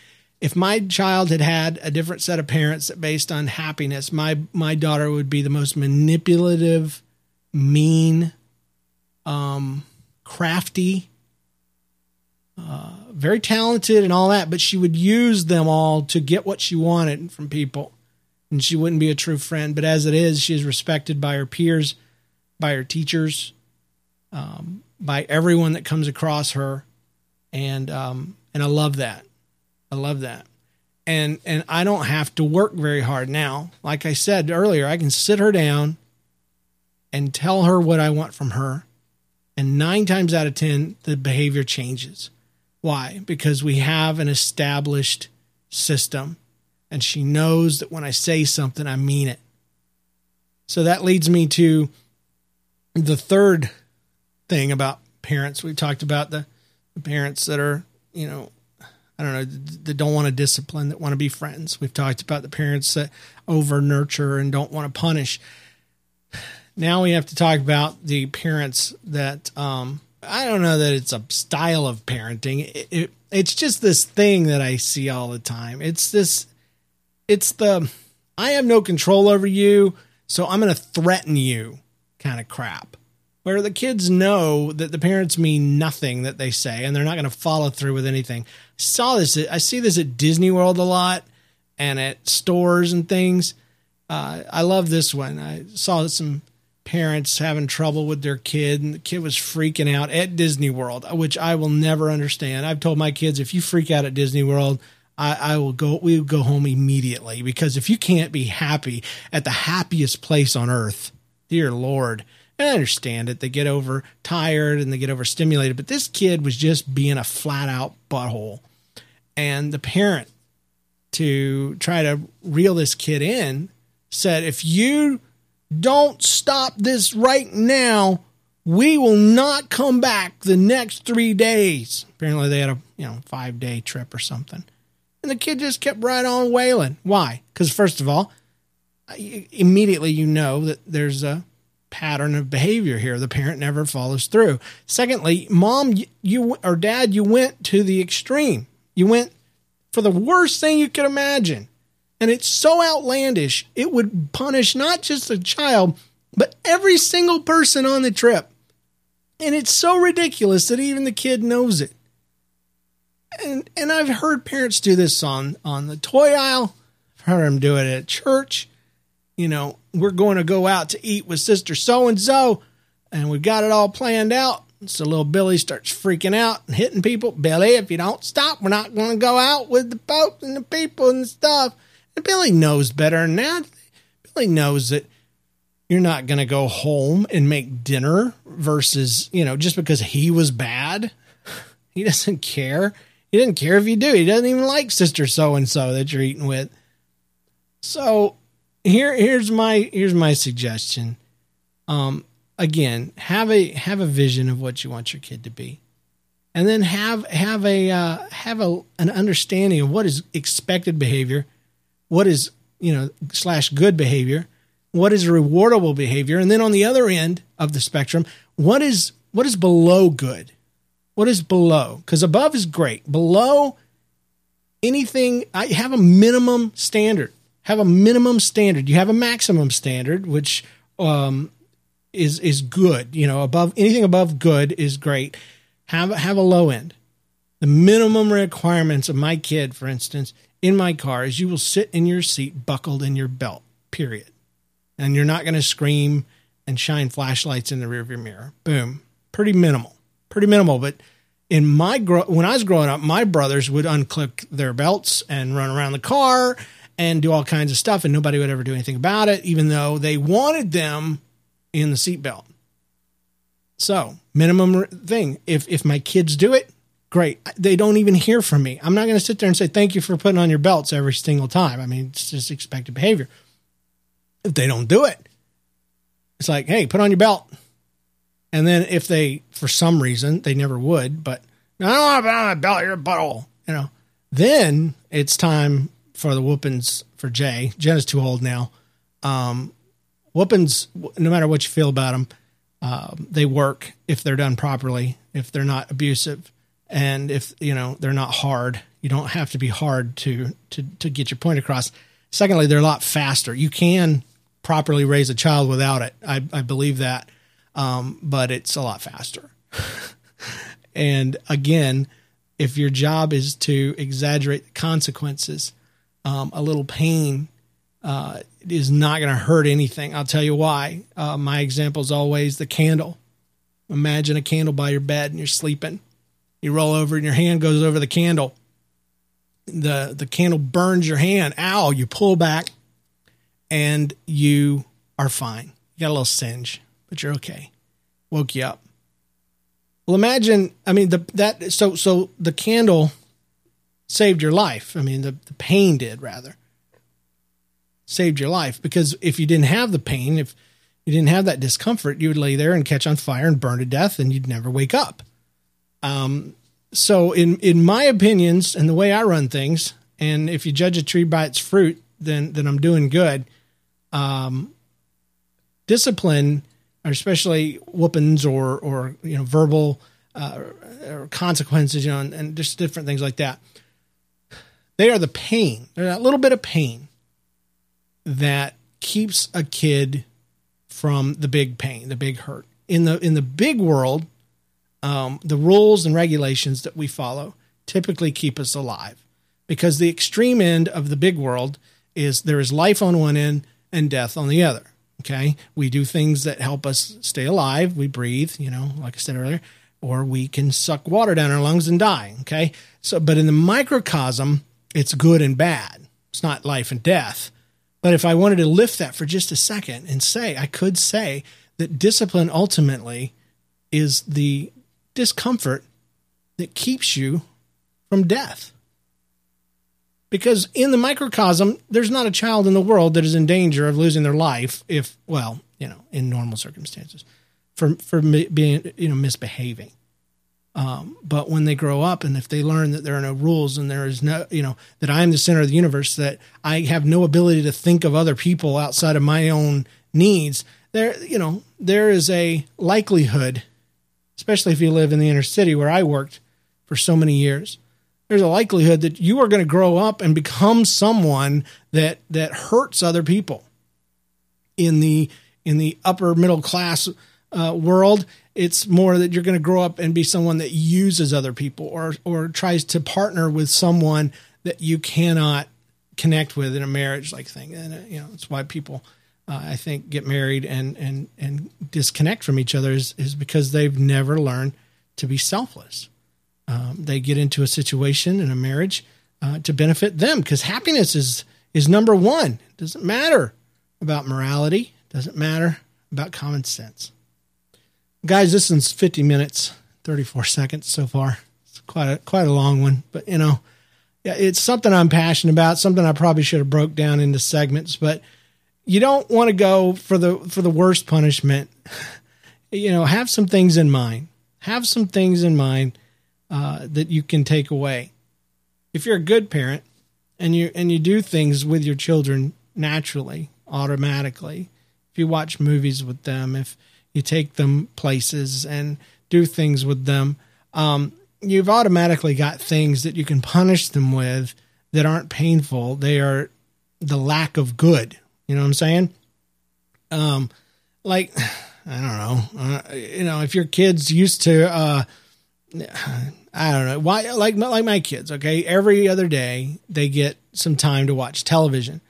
If my child had had a different set of parents based on happiness, my my daughter would be the most manipulative, mean, um, crafty, uh, very talented, and all that. But she would use them all to get what she wanted from people, and she wouldn't be a true friend. But as it is, she is respected by her peers by her teachers, um, by everyone that comes across her, and um, and I love that. I love that, and and I don't have to work very hard now. Like I said earlier, I can sit her down and tell her what I want from her, and nine times out of ten, the behavior changes. Why? Because we have an established system, and she knows that when I say something, I mean it. So that leads me to the third thing about parents, we talked about the, the parents that are, you know, I don't know, that don't want to discipline, that want to be friends. We've talked about the parents that over nurture and don't want to punish. Now we have to talk about the parents that, um, I don't know that it's a style of parenting. It, it, it's just this thing that I see all the time. It's this, it's the, I have no control over you, so I'm going to threaten you kind of crap where the kids know that the parents mean nothing that they say and they're not going to follow through with anything. I saw this, I see this at Disney World a lot and at stores and things. Uh, I love this one. I saw some parents having trouble with their kid and the kid was freaking out at Disney World, which I will never understand. I've told my kids if you freak out at Disney World, I, I will go, we will go home immediately because if you can't be happy at the happiest place on earth, dear Lord, and I understand it. They get over tired and they get overstimulated, but this kid was just being a flat out butthole. And the parent to try to reel this kid in said, if you don't stop this right now, we will not come back the next three days. Apparently they had a you know five day trip or something. And the kid just kept right on wailing. Why? Because first of all, immediately you know that there's a pattern of behavior here. The parent never follows through. Secondly, mom, you or dad, you went to the extreme. You went for the worst thing you could imagine. And it's so outlandish, it would punish not just a child, but every single person on the trip. And it's so ridiculous that even the kid knows it. And and I've heard parents do this on on the toy aisle. I've heard them do it at church. You know, we're going to go out to eat with sister so and so, and we've got it all planned out. So little Billy starts freaking out and hitting people. Billy, if you don't stop, we're not going to go out with the boat and the people and stuff. And Billy knows better than that. Billy knows that you're not going to go home and make dinner versus, you know, just because he was bad. He doesn't care. He doesn't care if you do. He doesn't even like sister so and so that you're eating with. So here here's my here's my suggestion. Um again, have a have a vision of what you want your kid to be. And then have have a uh, have a an understanding of what is expected behavior, what is, you know, slash good behavior, what is rewardable behavior, and then on the other end of the spectrum, what is what is below good? What is below? Because above is great. Below anything, I have a minimum standard. Have a minimum standard. You have a maximum standard, which um, is is good. You know, above anything above good is great. Have have a low end. The minimum requirements of my kid, for instance, in my car is you will sit in your seat buckled in your belt. Period and you're not going to scream and shine flashlights in the rearview mirror. Boom. Pretty minimal. Pretty minimal. But in my gro- when I was growing up, my brothers would unclip their belts and run around the car and do all kinds of stuff, and nobody would ever do anything about it, even though they wanted them in the seatbelt. So minimum thing. If if my kids do it, great. They don't even hear from me. I'm not going to sit there and say thank you for putting on your belts every single time. I mean, it's just expected behavior if they don't do it. It's like, hey, put on your belt. And then if they, for some reason, they never would, but I don't want to put on my belt, you're a butthole, you know. Then it's time for the whoopings for Jay. Jen is too old now. Um, whoopings, no matter what you feel about them, uh, they work if they're done properly, if they're not abusive, and if you know they're not hard. You don't have to be hard to to to get your point across. Secondly, they're a lot faster. You can properly raise a child without it. I, I believe that. Um, but it's a lot faster. and again, if your job is to exaggerate the consequences, um, a little pain uh, is not going to hurt anything. I'll tell you why. Uh, my example is always the candle. Imagine a candle by your bed and you're sleeping. You roll over and your hand goes over the candle. The the candle burns your hand. Ow! You pull back and you are fine. You got a little singe, but you're okay. Woke you up. Well, imagine. I mean, the that so so the candle saved your life. I mean, the the pain did rather saved your life because if you didn't have the pain, if you didn't have that discomfort, you would lay there and catch on fire and burn to death, and you'd never wake up. Um, so in in my opinions and the way I run things, and if you judge a tree by its fruit, then then I'm doing good um, discipline, or especially whoopings or or you know verbal uh, or consequences, you know, and, and just different things like that. They are the pain. They're that little bit of pain that keeps a kid from the big pain, the big hurt. In the in the big world, um, the rules and regulations that we follow typically keep us alive, because the extreme end of the big world is there is life on one end and death on the other. Okay. We do things that help us stay alive. We breathe, you know, like I said earlier, or we can suck water down our lungs and die. Okay. So, but in the microcosm, it's good and bad. It's not life and death. But if I wanted to lift that for just a second and say, I could say that discipline ultimately is the discomfort that keeps you from death. Because in the microcosm, there's not a child in the world that is in danger of losing their life if, well, you know, in normal circumstances, for for being, you know, misbehaving. Um, but when they grow up and if they learn that there are no rules and there is no, you know, that I am the center of the universe, that I have no ability to think of other people outside of my own needs, there, you know, there is a likelihood, especially if you live in the inner city where I worked for so many years, there's a likelihood that you are going to grow up and become someone that that hurts other people in the in the upper middle class uh, world. It's more that you're going to grow up and be someone that uses other people or or tries to partner with someone that you cannot connect with in a marriage like thing. And uh, you know it's why people uh, I think get married and and and disconnect from each other is, is because they've never learned to be selfless. Um, they get into a situation in a marriage uh, to benefit them because happiness is is number one. It doesn't matter about morality. It doesn't matter about common sense. Guys, this is 50 minutes, 34 seconds so far. It's quite a quite a long one, but you know, yeah, it's something I'm passionate about. Something I probably should have broke down into segments, but you don't want to go for the for the worst punishment. you know, have some things in mind. Have some things in mind uh, that you can take away. If you're a good parent and you and you do things with your children naturally, automatically, if you watch movies with them, if you take them places and do things with them, um, you've automatically got things that you can punish them with that aren't painful. They are the lack of good you know what I'm saying? Um, like I don't know. Uh, you know, if your kids used to, uh, I don't know why. Like like my kids, okay. Every other day they get some time to watch television.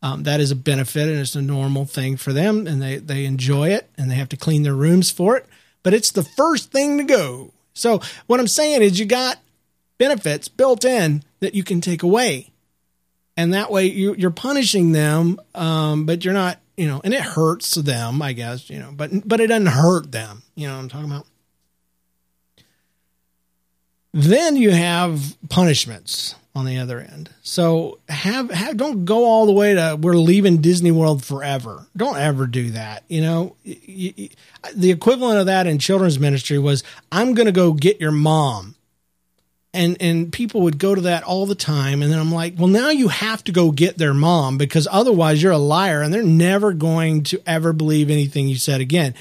Um, that is a benefit and it's a normal thing for them, and they they enjoy it, and they have to clean their rooms for it. But it's the first thing to go. So what I'm saying is, you got benefits built in that you can take away and that way you, you're punishing them, um, but you're not, you know, and it hurts them, I guess, you know, but but it doesn't hurt them. You know what I'm talking about? Then you have punishments on the other end. So have, have don't go all the way to we're leaving Disney World forever. Don't ever do that. You know, the equivalent of that in children's ministry was I'm going to go get your mom and and people would go to that all the time. And then i'm like well now you have to go get their mom because otherwise you're a liar and they're never going to ever believe anything you said again.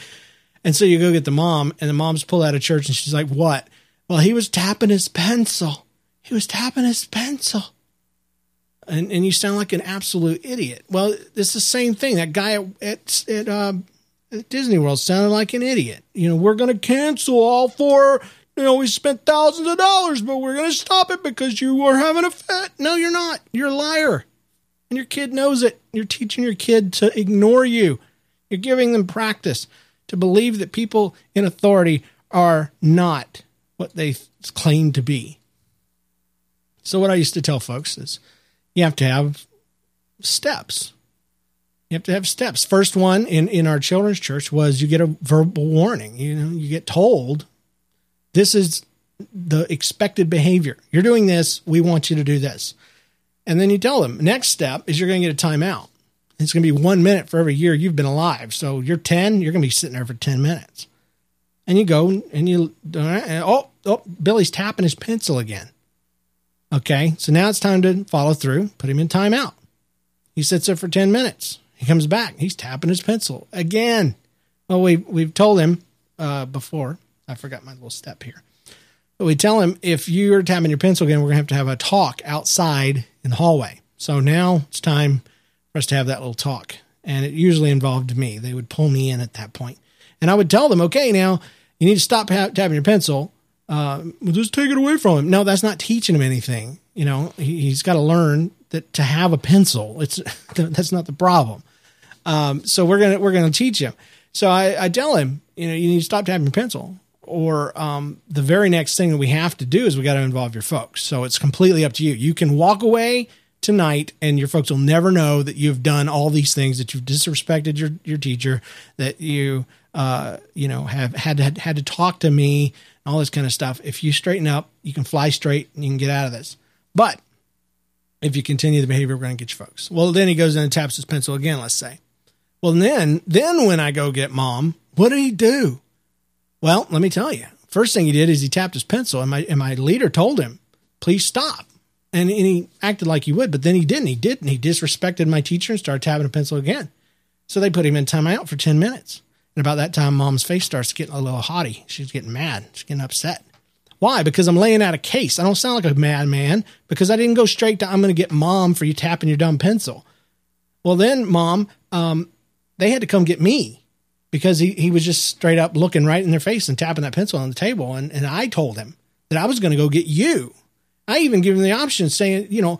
And so you go get the mom and the mom's pulled out of church and she's like what? Well he was tapping his pencil. He was tapping his pencil. And and you sound like an absolute idiot. Well it's the same thing. That guy at at, at, uh, at disney world sounded like an idiot. You know we're going to cancel all four you know, we spent thousands of dollars, but we're going to stop it because you are having a fit. No, you're not. You're a liar. And your kid knows it. You're teaching your kid to ignore you. You're giving them practice to believe that people in authority are not what they claim to be. So, what I used to tell folks is you have to have steps. You have to have steps. First one in, in our children's church was you get a verbal warning. You know, you get told this is the expected behavior. You're doing this. We want you to do this. And then you tell them, next step is you're going to get a timeout. It's going to be one minute for every year you've been alive. So you're 10, you're going to be sitting there for 10 minutes. And you go and you, and oh, oh, Billy's tapping his pencil again. Okay. So now it's time to follow through, put him in timeout. He sits there for 10 minutes. He comes back. He's tapping his pencil again. Well, we, we've told him uh, before I forgot my little step here. But we tell him if you're tapping your pencil again, we're going to have to have a talk outside in the hallway. So now it's time for us to have that little talk. And it usually involved me. They would pull me in at that point. And I would tell them, okay, now you need to stop ha- tapping your pencil. Uh, just take it away from him. No, that's not teaching him anything. You know, he, has got to learn that to have a pencil. It's that's not the problem. Um, so we're gonna we're gonna teach him. So I, I tell him, you know, you need to stop tapping your pencil or um, the very next thing that we have to do is we got to involve your folks. So it's completely up to you. You can walk away tonight and your folks will never know that you've done all these things that you've disrespected your your teacher that you uh, you know have had to, had to talk to me and all this kind of stuff. If you straighten up you can fly straight and you can get out of this. But if you continue the behavior we're going to get your folks. Well then he goes in and taps his pencil again let's say. Well then then when i go get mom what did he do well, let me tell you. First thing he did is he tapped his pencil, and my and my leader told him, "Please stop." And, and he acted like he would, but then he didn't. He didn't. He disrespected my teacher and started tapping a pencil again. So they put him in timeout for ten minutes. And about that time, mom's face starts getting a little haughty. She's getting mad. She's getting upset. Why? Because I'm laying out a case. I don't sound like a madman because I didn't go straight to I'm going to get mom for you tapping your dumb pencil. Well, then mom, um, they had to come get me because he, he was just straight up looking right in their face and tapping that pencil on the table. And, and I told him that I was going to go get you. I even gave him the option saying, you know,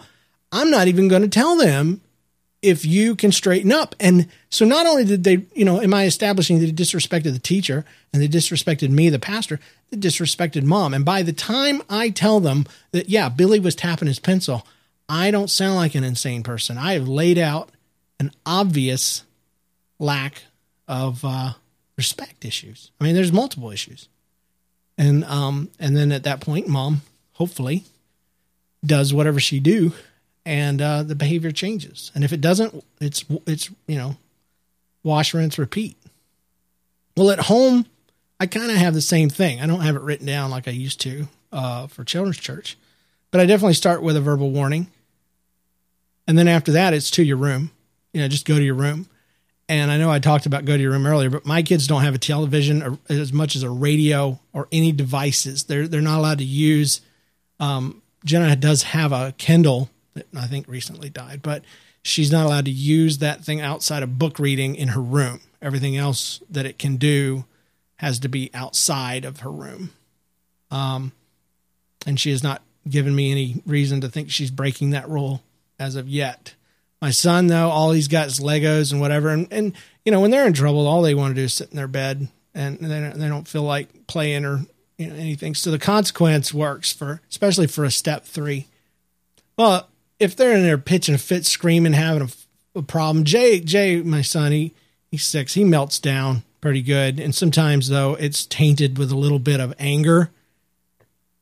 I'm not even going to tell them if you can straighten up. And so not only did they, you know, am I establishing that they disrespected the teacher and they disrespected me, the pastor, they disrespected mom. And by the time I tell them that, yeah, Billy was tapping his pencil, I don't sound like an insane person. I have laid out an obvious lack of uh, respect issues. I mean, there's multiple issues. And um, and then at that point, mom hopefully does whatever she do and uh, the behavior changes. And if it doesn't, it's it's you know, wash, rinse, repeat. Well, at home, I kind of have the same thing. I don't have it written down like I used to uh, for children's church, but I definitely start with a verbal warning, and then after that, it's to your room. You know, just go to your room. And I know I talked about go to your room earlier, but my kids don't have a television or as much as a radio or any devices. They're they're not allowed to use. Um, Jenna does have a Kindle that I think recently died, but she's not allowed to use that thing outside of book reading in her room. Everything else that it can do has to be outside of her room. Um, and she has not given me any reason to think she's breaking that rule as of yet. My son, though, all he's got is Legos and whatever. And, and you know, when they're in trouble, all they want to do is sit in their bed and they don't, they don't feel like playing or you know, anything. So the consequence works for, especially for a step three. Well, if they're in there pitching a fit, screaming, having a, a problem, Jay, Jay, my son, he he's six, he melts down pretty good, and sometimes though it's tainted with a little bit of anger,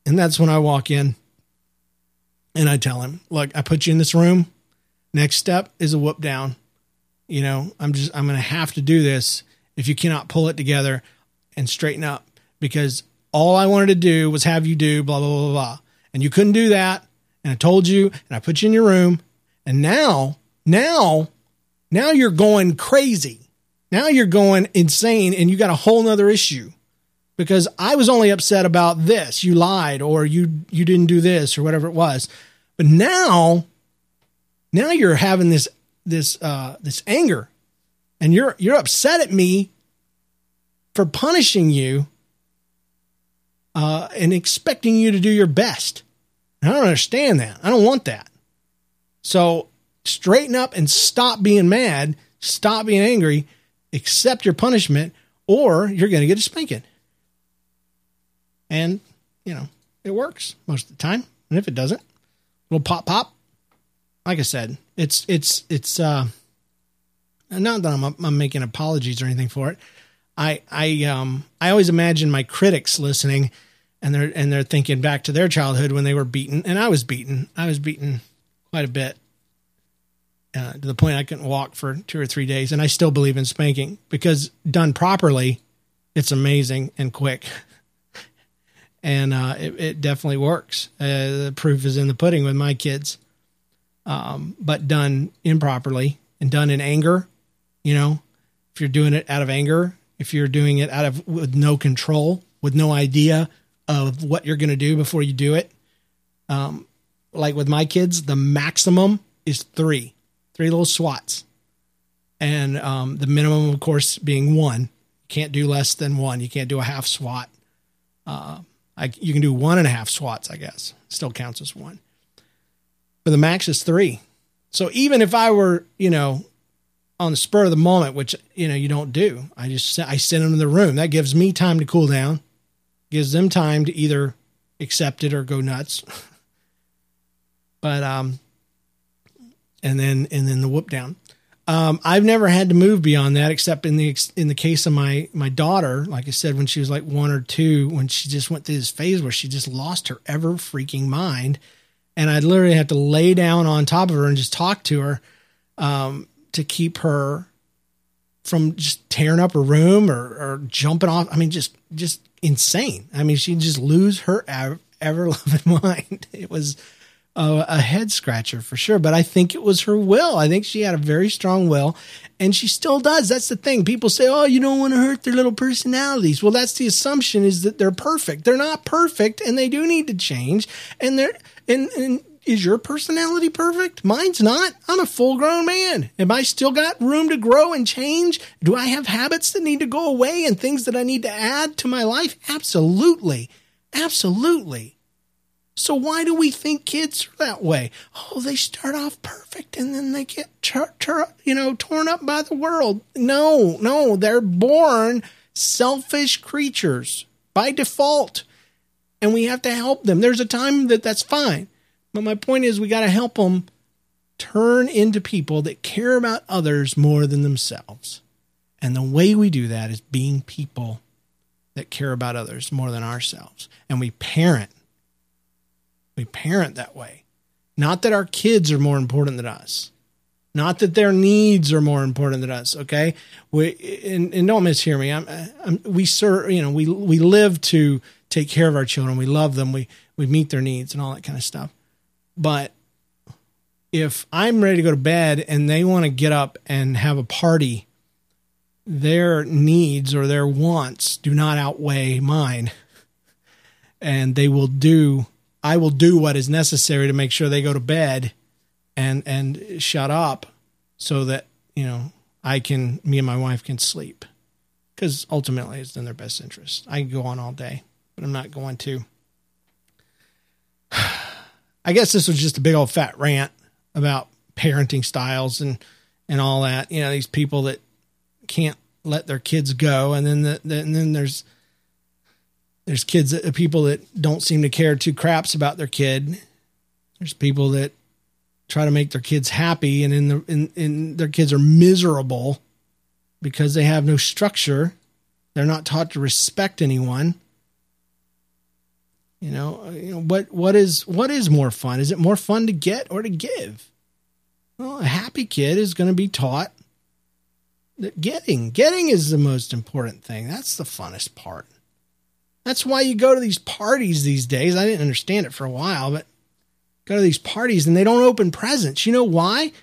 and that's when I walk in and I tell him, "Look, I put you in this room. Next step is a whoop down. You know, I'm just I'm going to have to do this if you cannot pull it together and straighten up because all I wanted to do was have you do blah blah blah blah, and you couldn't do that." and I told you and I put you in your room and now now now you're going crazy. Now you're going insane and you got a whole nother issue because I was only upset about this. You lied or you you didn't do this or whatever it was. But now now you're having this this uh this anger and you're you're upset at me for punishing you uh and expecting you to do your best. I don't understand that. I don't want that. So straighten up and stop being mad, stop being angry, accept your punishment, or you're going to get a spanking. And, you know, it works most of the time. And if it doesn't, little pop pop. Like I said, it's it's it's uh not that I'm, I'm making apologies or anything for it. I I um I always imagine my critics listening and they're and they're thinking back to their childhood when they were beaten, and I was beaten. I was beaten quite a bit uh, to the point I couldn't walk for two or three days, and I still believe in spanking because done properly, it's amazing and quick, and uh, it, it, definitely works. Uh, the proof is in the pudding with my kids, um, but done improperly and done in anger, you know, if you're doing it out of anger, if you're doing it out of with no control, with no idea of what you're going to do before you do it. Um, like with my kids, the maximum is three, three little swats. And um, the minimum, of course, being one. You can't do less than one. You can't do a half swat. Uh, I, you can do one and a half swats, I guess. Still counts as one. But the max is three. So even if I were, you know, on the spur of the moment, which you know you don't do, I just I send them to the room. That gives me time to cool down gives them time to either accept it or go nuts. but um, and then and then the whoop down. Um, I've never had to move beyond that, except in the in the case of my my daughter. Like I said, when she was like one or two, when she just went through this phase where she just lost her ever freaking mind, and I literally had to lay down on top of her and just talk to her um, to keep her from just tearing up her room or, or jumping off. I mean, just just insane. I mean, she'd just lose her ever loving mind. It was a, a head scratcher for sure. But I think it was her will. I think she had a very strong will, and she still does. That's the thing. People say, "Oh, you don't want to hurt their little personalities." Well, that's the assumption is that they're perfect. They're not perfect, and they do need to change. And they're and, and is your personality perfect? Mine's not. I'm a full grown man. Am I still got room to grow and change? Do I have habits that need to go away and things that I need to add to my life? Absolutely. Absolutely. So why do we think kids are that way? Oh, they start off perfect and then they get you know torn up by the world. No, no, they're born selfish creatures by default. And we have to help them. There's a time that that's fine. But my point is we got to help them turn into people that care about others more than themselves. And the way we do that is being people that care about others more than ourselves. And we parent we parent that way. Not that our kids are more important than us. Not that their needs are more important than us. Okay, we and, and don't mishear me. I'm, I'm, we serve. You know, we we live to take care of our children. We love them. We we meet their needs and all that kind of stuff. But if I'm ready to go to bed and they want to get up and have a party, their needs or their wants do not outweigh mine, and they will do I will do what is necessary to make sure they go to bed and and shut up so that, you know, I can me and my wife can sleep. Cuz ultimately it's in their best interest. I can go on all day, but I'm not going to. I guess this was just a big old fat rant about parenting styles and and all that. You know, these people that can't let their kids go, and then the, the, and then there's there's kids that people that don't seem to care two craps about their kid. There's people that try to make their kids happy and in the in, in their kids are miserable because they have no structure. They're not taught to respect anyone. You know, uh, you know what what is what is more fun? Is it more fun to get or to give? Well, a happy kid is going to be taught that getting getting is the most important thing. That's the funnest part. That's why you go to these parties these days. I didn't understand it for a while, but go to these parties and they don't open presents. You know why?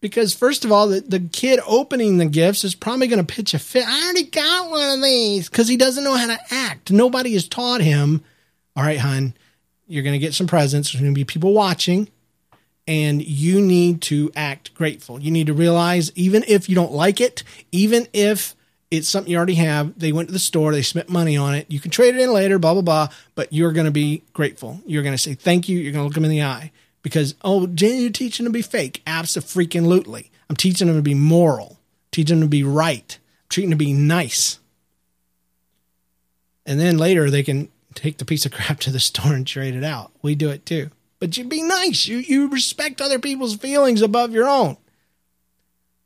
Because first of all, the, the kid opening the gifts is probably going to pitch a fit. I already got one of these because he doesn't know how to act. Nobody has taught him. All right, hon, you're going to get some presents. There's going to be people watching, and you need to act grateful. You need to realize, even if you don't like it, even if it's something you already have. They went to the store, they spent money on it. You can trade it in later, blah, blah, blah, but you're going to be grateful. You're going to say thank you. You're going to look them in the eye because, oh, Jen, you're teaching them to be fake. Absolutely. I'm teaching them to be moral, teaching them to be right, treating them to be nice. And then later they can take the piece of crap to the store and trade it out. We do it too. But you be nice. You you respect other people's feelings above your own.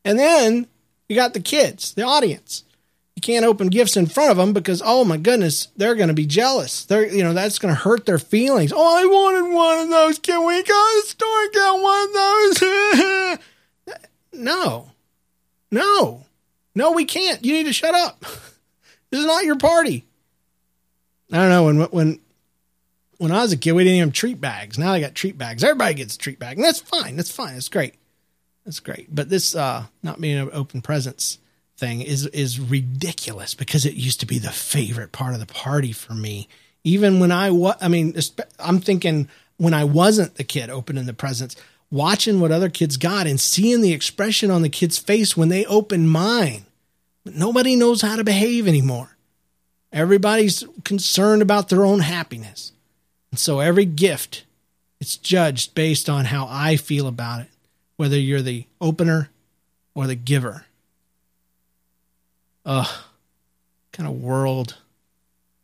And then you got the kids, the audience. You can't open gifts in front of them because oh my goodness they're going to be jealous. They're you know that's going to hurt their feelings. Oh i wanted one of those. Can we go to the store and get one of those? No. No. No we can't. You need to shut up. This is not your party i don't know when when when i was a kid we didn't even treat bags now they got treat bags everybody gets a treat bag and that's fine that's fine that's great that's great but this uh not being an open presents thing is is ridiculous because it used to be the favorite part of the party for me. Even when I was, I mean, I'm thinking when I wasn't the kid opening the presents, watching what other kids got and seeing the expression on the kid's face when they opened mine. But nobody knows how to behave anymore. Everybody's concerned about their own happiness. And so every gift, it's judged based on how I feel about it, whether you're the opener or the giver. Ugh, kind of world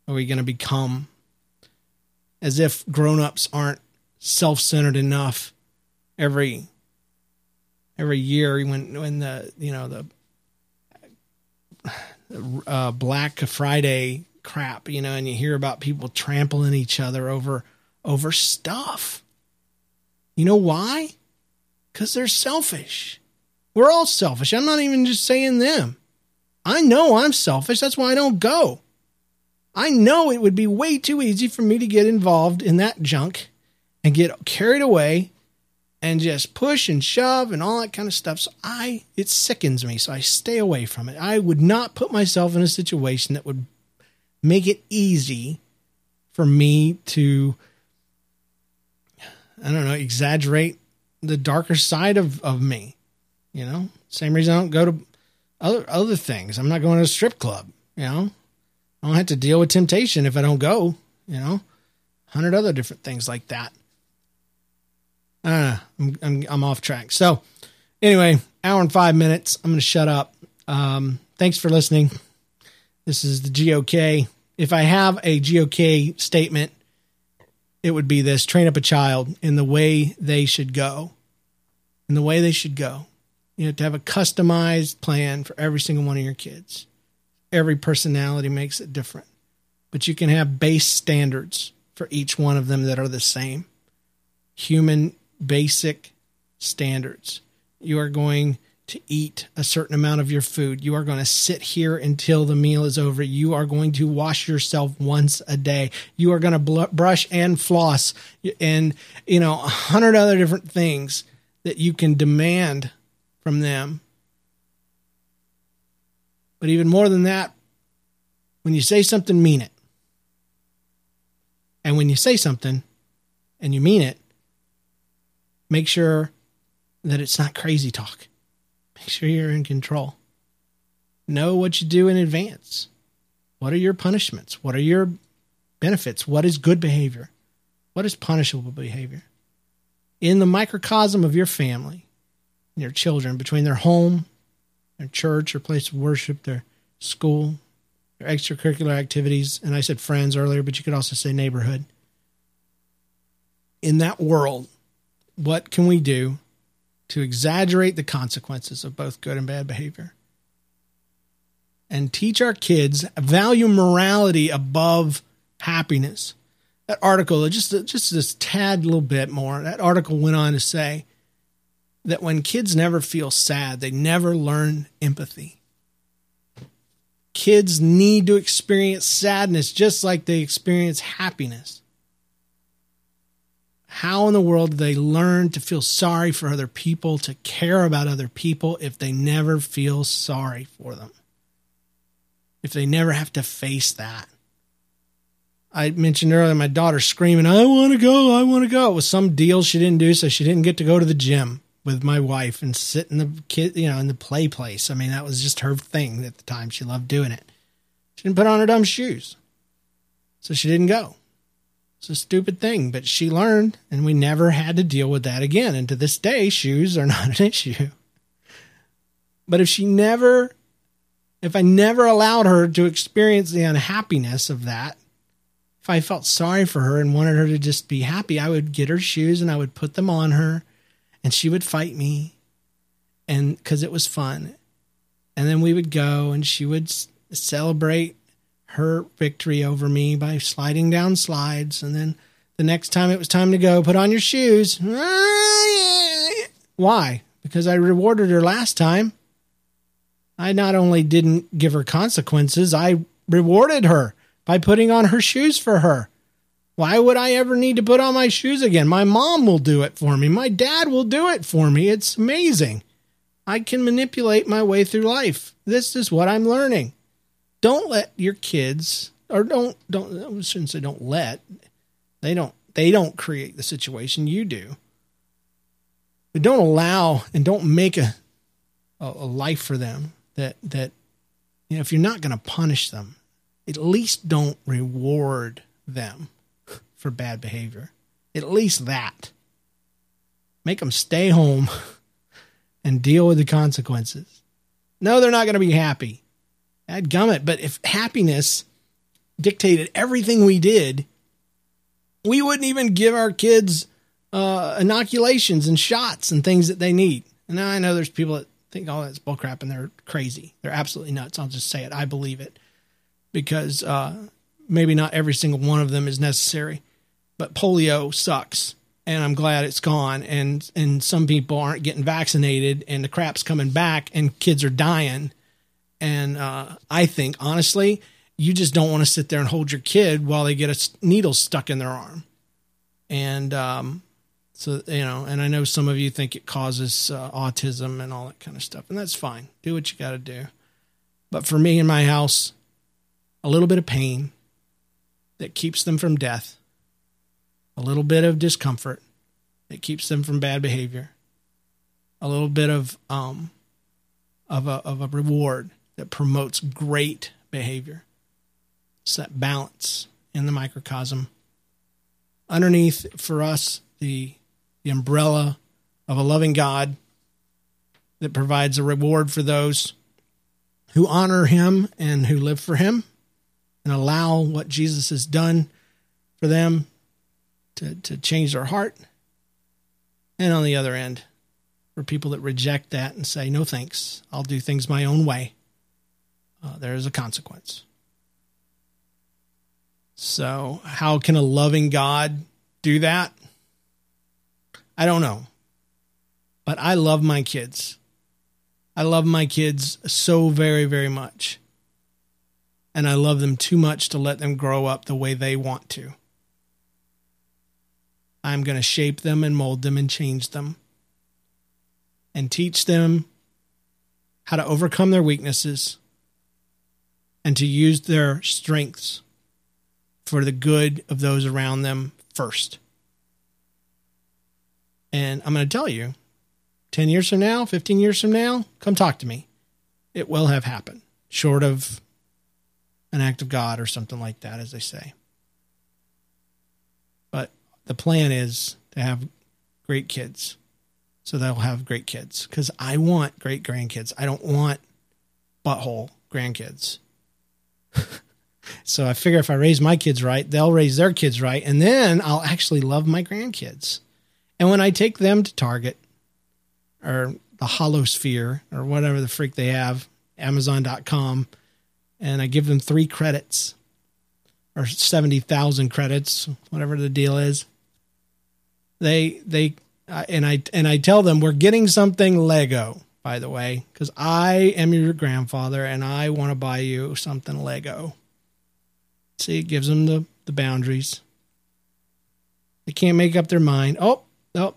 are we going to become? As if grown-ups aren't self-centered enough. Every every year when when the you know the uh, Black Friday crap, you know, and you hear about people trampling each other over over stuff. You know why? Because they're selfish. We're all selfish. I'm not even just saying them. I know I'm selfish. That's why I don't go. I know it would be way too easy for me to get involved in that junk and get carried away and just push and shove and all that kind of stuff. So I, it sickens me. So I stay away from it. I would not put myself in a situation that would make it easy for me to, I don't know, exaggerate the darker side of, of me. You know, same reason I don't go to other other things. I'm not going to a strip club. You know, I don't have to deal with temptation if I don't go. You know, hundred other different things like that. Uh, I'm, I'm I'm off track. So, anyway, hour and five minutes. I'm going to shut up. Um, thanks for listening. This is the GOK. If I have a GOK statement, it would be this: train up a child in the way they should go. In the way they should go. You have to have a customized plan for every single one of your kids. Every personality makes it different, but you can have base standards for each one of them that are the same. Human basic standards. You are going to eat a certain amount of your food. You are going to sit here until the meal is over. You are going to wash yourself once a day. You are going to bl- brush and floss and, you know, a hundred other different things that you can demand from them. But even more than that, when you say something, mean it. And when you say something and you mean it, make sure that it's not crazy talk. Make sure you're in control. Know what you do in advance. What are your punishments? What are your benefits? What is good behavior? What is punishable behavior? In the microcosm of your family, your children between their home, their church or place of worship, their school, their extracurricular activities, and I said friends earlier, but you could also say neighborhood. In that world, what can we do to exaggerate the consequences of both good and bad behavior? And teach our kids value morality above happiness. That article, just just this tad little bit more. That article went on to say that when kids never feel sad, they never learn empathy. Kids need to experience sadness just like they experience happiness. How in the world do they learn to feel sorry for other people, to care about other people, if they never feel sorry for them? If they never have to face that? I mentioned earlier my daughter screaming, I want to go, I want to go. It was some deal she didn't do, so she didn't get to go to the gym with my wife and sit in the kid, you know, in the play place. I mean, that was just her thing at the time. She loved doing it. She didn't put on her dumb shoes. So she didn't go. It's a stupid thing, but she learned and we never had to deal with that again. And to this day, shoes are not an issue. But if she never, if I never allowed her to experience the unhappiness of that, if I felt sorry for her and wanted her to just be happy, I would get her shoes and I would put them on her and she would fight me and because it was fun and then we would go and she would celebrate her victory over me by sliding down slides and then the next time it was time to go put on your shoes why because i rewarded her last time i not only didn't give her consequences i rewarded her by putting on her shoes for her why would I ever need to put on my shoes again? My mom will do it for me. My dad will do it for me. It's amazing. I can manipulate my way through life. This is what I'm learning. Don't let your kids or don't don't I shouldn't say don't let. They don't they don't create the situation, you do. But don't allow and don't make a a, a life for them that that you know if you're not going to punish them, at least don't reward them for bad behavior. At least that. Make them stay home and deal with the consequences. No, they're not going to be happy. I'd gum it. But if happiness dictated everything we did, we wouldn't even give our kids uh, inoculations and shots and things that they need. And I know there's people that think all that's bullcrap and they're crazy. They're absolutely nuts. I'll just say it. I believe it because uh, maybe not every single one of them is necessary but polio sucks and I'm glad it's gone. And and some people aren't getting vaccinated, and the crap's coming back, and kids are dying. And uh, I think honestly, you just don't want to sit there and hold your kid while they get a needle stuck in their arm. And um, so, you know, and I know some of you think it causes uh, autism and all that kind of stuff, and that's fine. Do what you got to do. But for me in my house, a little bit of pain that keeps them from death, a little bit of discomfort that keeps them from bad behavior, a little bit of um, of a of a reward that promotes great behavior. It's that balance in the microcosm. Underneath for us, the the umbrella of a loving God that provides a reward for those who honor him and who live for him and allow what Jesus has done for them to, to change their heart. And on the other end, for people that reject that and say, no thanks, I'll do things my own way, uh, there is a consequence. So, how can a loving God do that? I don't know. But I love my kids. I love my kids so very, very much. And I love them too much to let them grow up the way they want to. I'm going to shape them and mold them and change them and teach them how to overcome their weaknesses and to use their strengths for the good of those around them first. And I'm going to tell you 10 years from now, 15 years from now, come talk to me. It will have happened, short of an act of God or something like that, as they say. But the plan is to have great kids. So they'll have great kids because I want great grandkids. I don't want butthole grandkids. So I figure if I raise my kids right, they'll raise their kids right. And then I'll actually love my grandkids. And when I take them to Target or the Hollow Sphere or whatever the freak they have, Amazon.com, and I give them three credits or 70,000 credits, whatever the deal is, they, they, uh, and I, and I tell them we're getting something Lego, by the way, because I am your grandfather and I want to buy you something Lego. See, it gives them the, the boundaries. They can't make up their mind. Oh, Oh,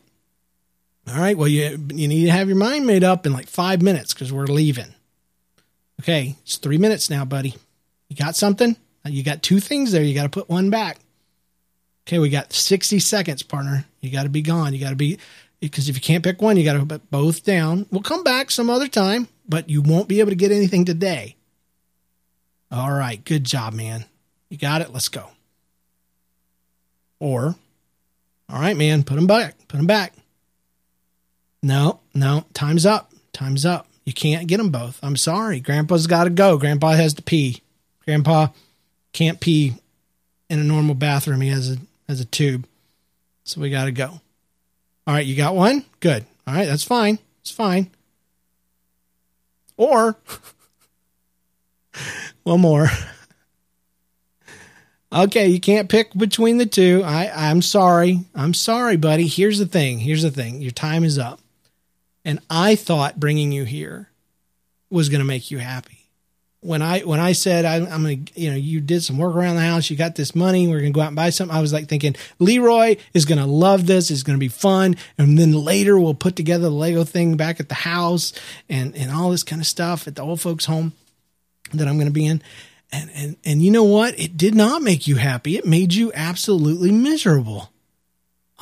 all right. Well, you you need to have your mind made up in like five minutes because we're leaving. Okay, it's three minutes now, buddy. You got something? You got two things there. You got to put one back. Okay, we got 60 seconds, partner. You got to be gone. You got to be, because if you can't pick one, you got to put both down. We'll come back some other time, but you won't be able to get anything today. All right, good job, man. You got it. Let's go. Or all right, man, put them back. Put them back. No, no, time's up. Time's up. You can't get them both. I'm sorry. Grandpa's got to go. Grandpa has to pee. Grandpa can't pee in a normal bathroom. He has a has a tube. So we got to go. All right, you got one? Good. All right, that's fine. It's fine. Or one more. Okay, you can't pick between the two. I, I'm sorry. I'm sorry, buddy. Here's the thing. Here's the thing. Your time is up. And I thought bringing you here was going to make you happy. When I when I said I, am to, you know, you did some work around the house, you got this money, we're to go out and buy something. I was like thinking Leroy is to love this. It's to be fun, and then later we'll put together the Lego thing back at the house and and all this kind of stuff at the old folks' home that I'm to be in and and and you know what? It did not make you happy. It made you absolutely miserable.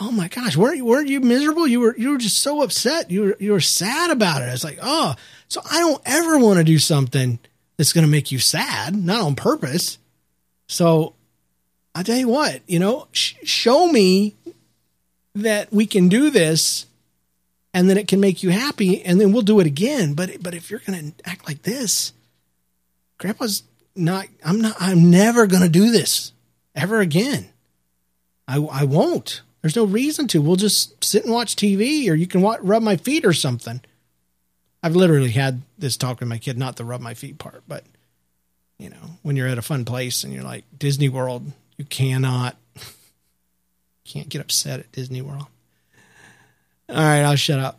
Oh my gosh, weren't you, weren't you miserable? You were you were just so upset. You were you were sad about it. It's like, oh, so I don't ever want to do something that's going to make you sad, not on purpose. So I tell you what, you know, sh- show me that we can do this and then it can make you happy and then we'll do it again. But but if you're going to act like this, grandpa's not I'm not I'm never going to do this ever again. I I won't. There's no reason to. We'll just sit and watch TV or you can watch, rub my feet or something. I've literally had this talk with my kid, not the rub my feet part, but you know, when you're at a fun place and you're like Disney World, you cannot can't get upset at Disney World. All right, I'll shut up.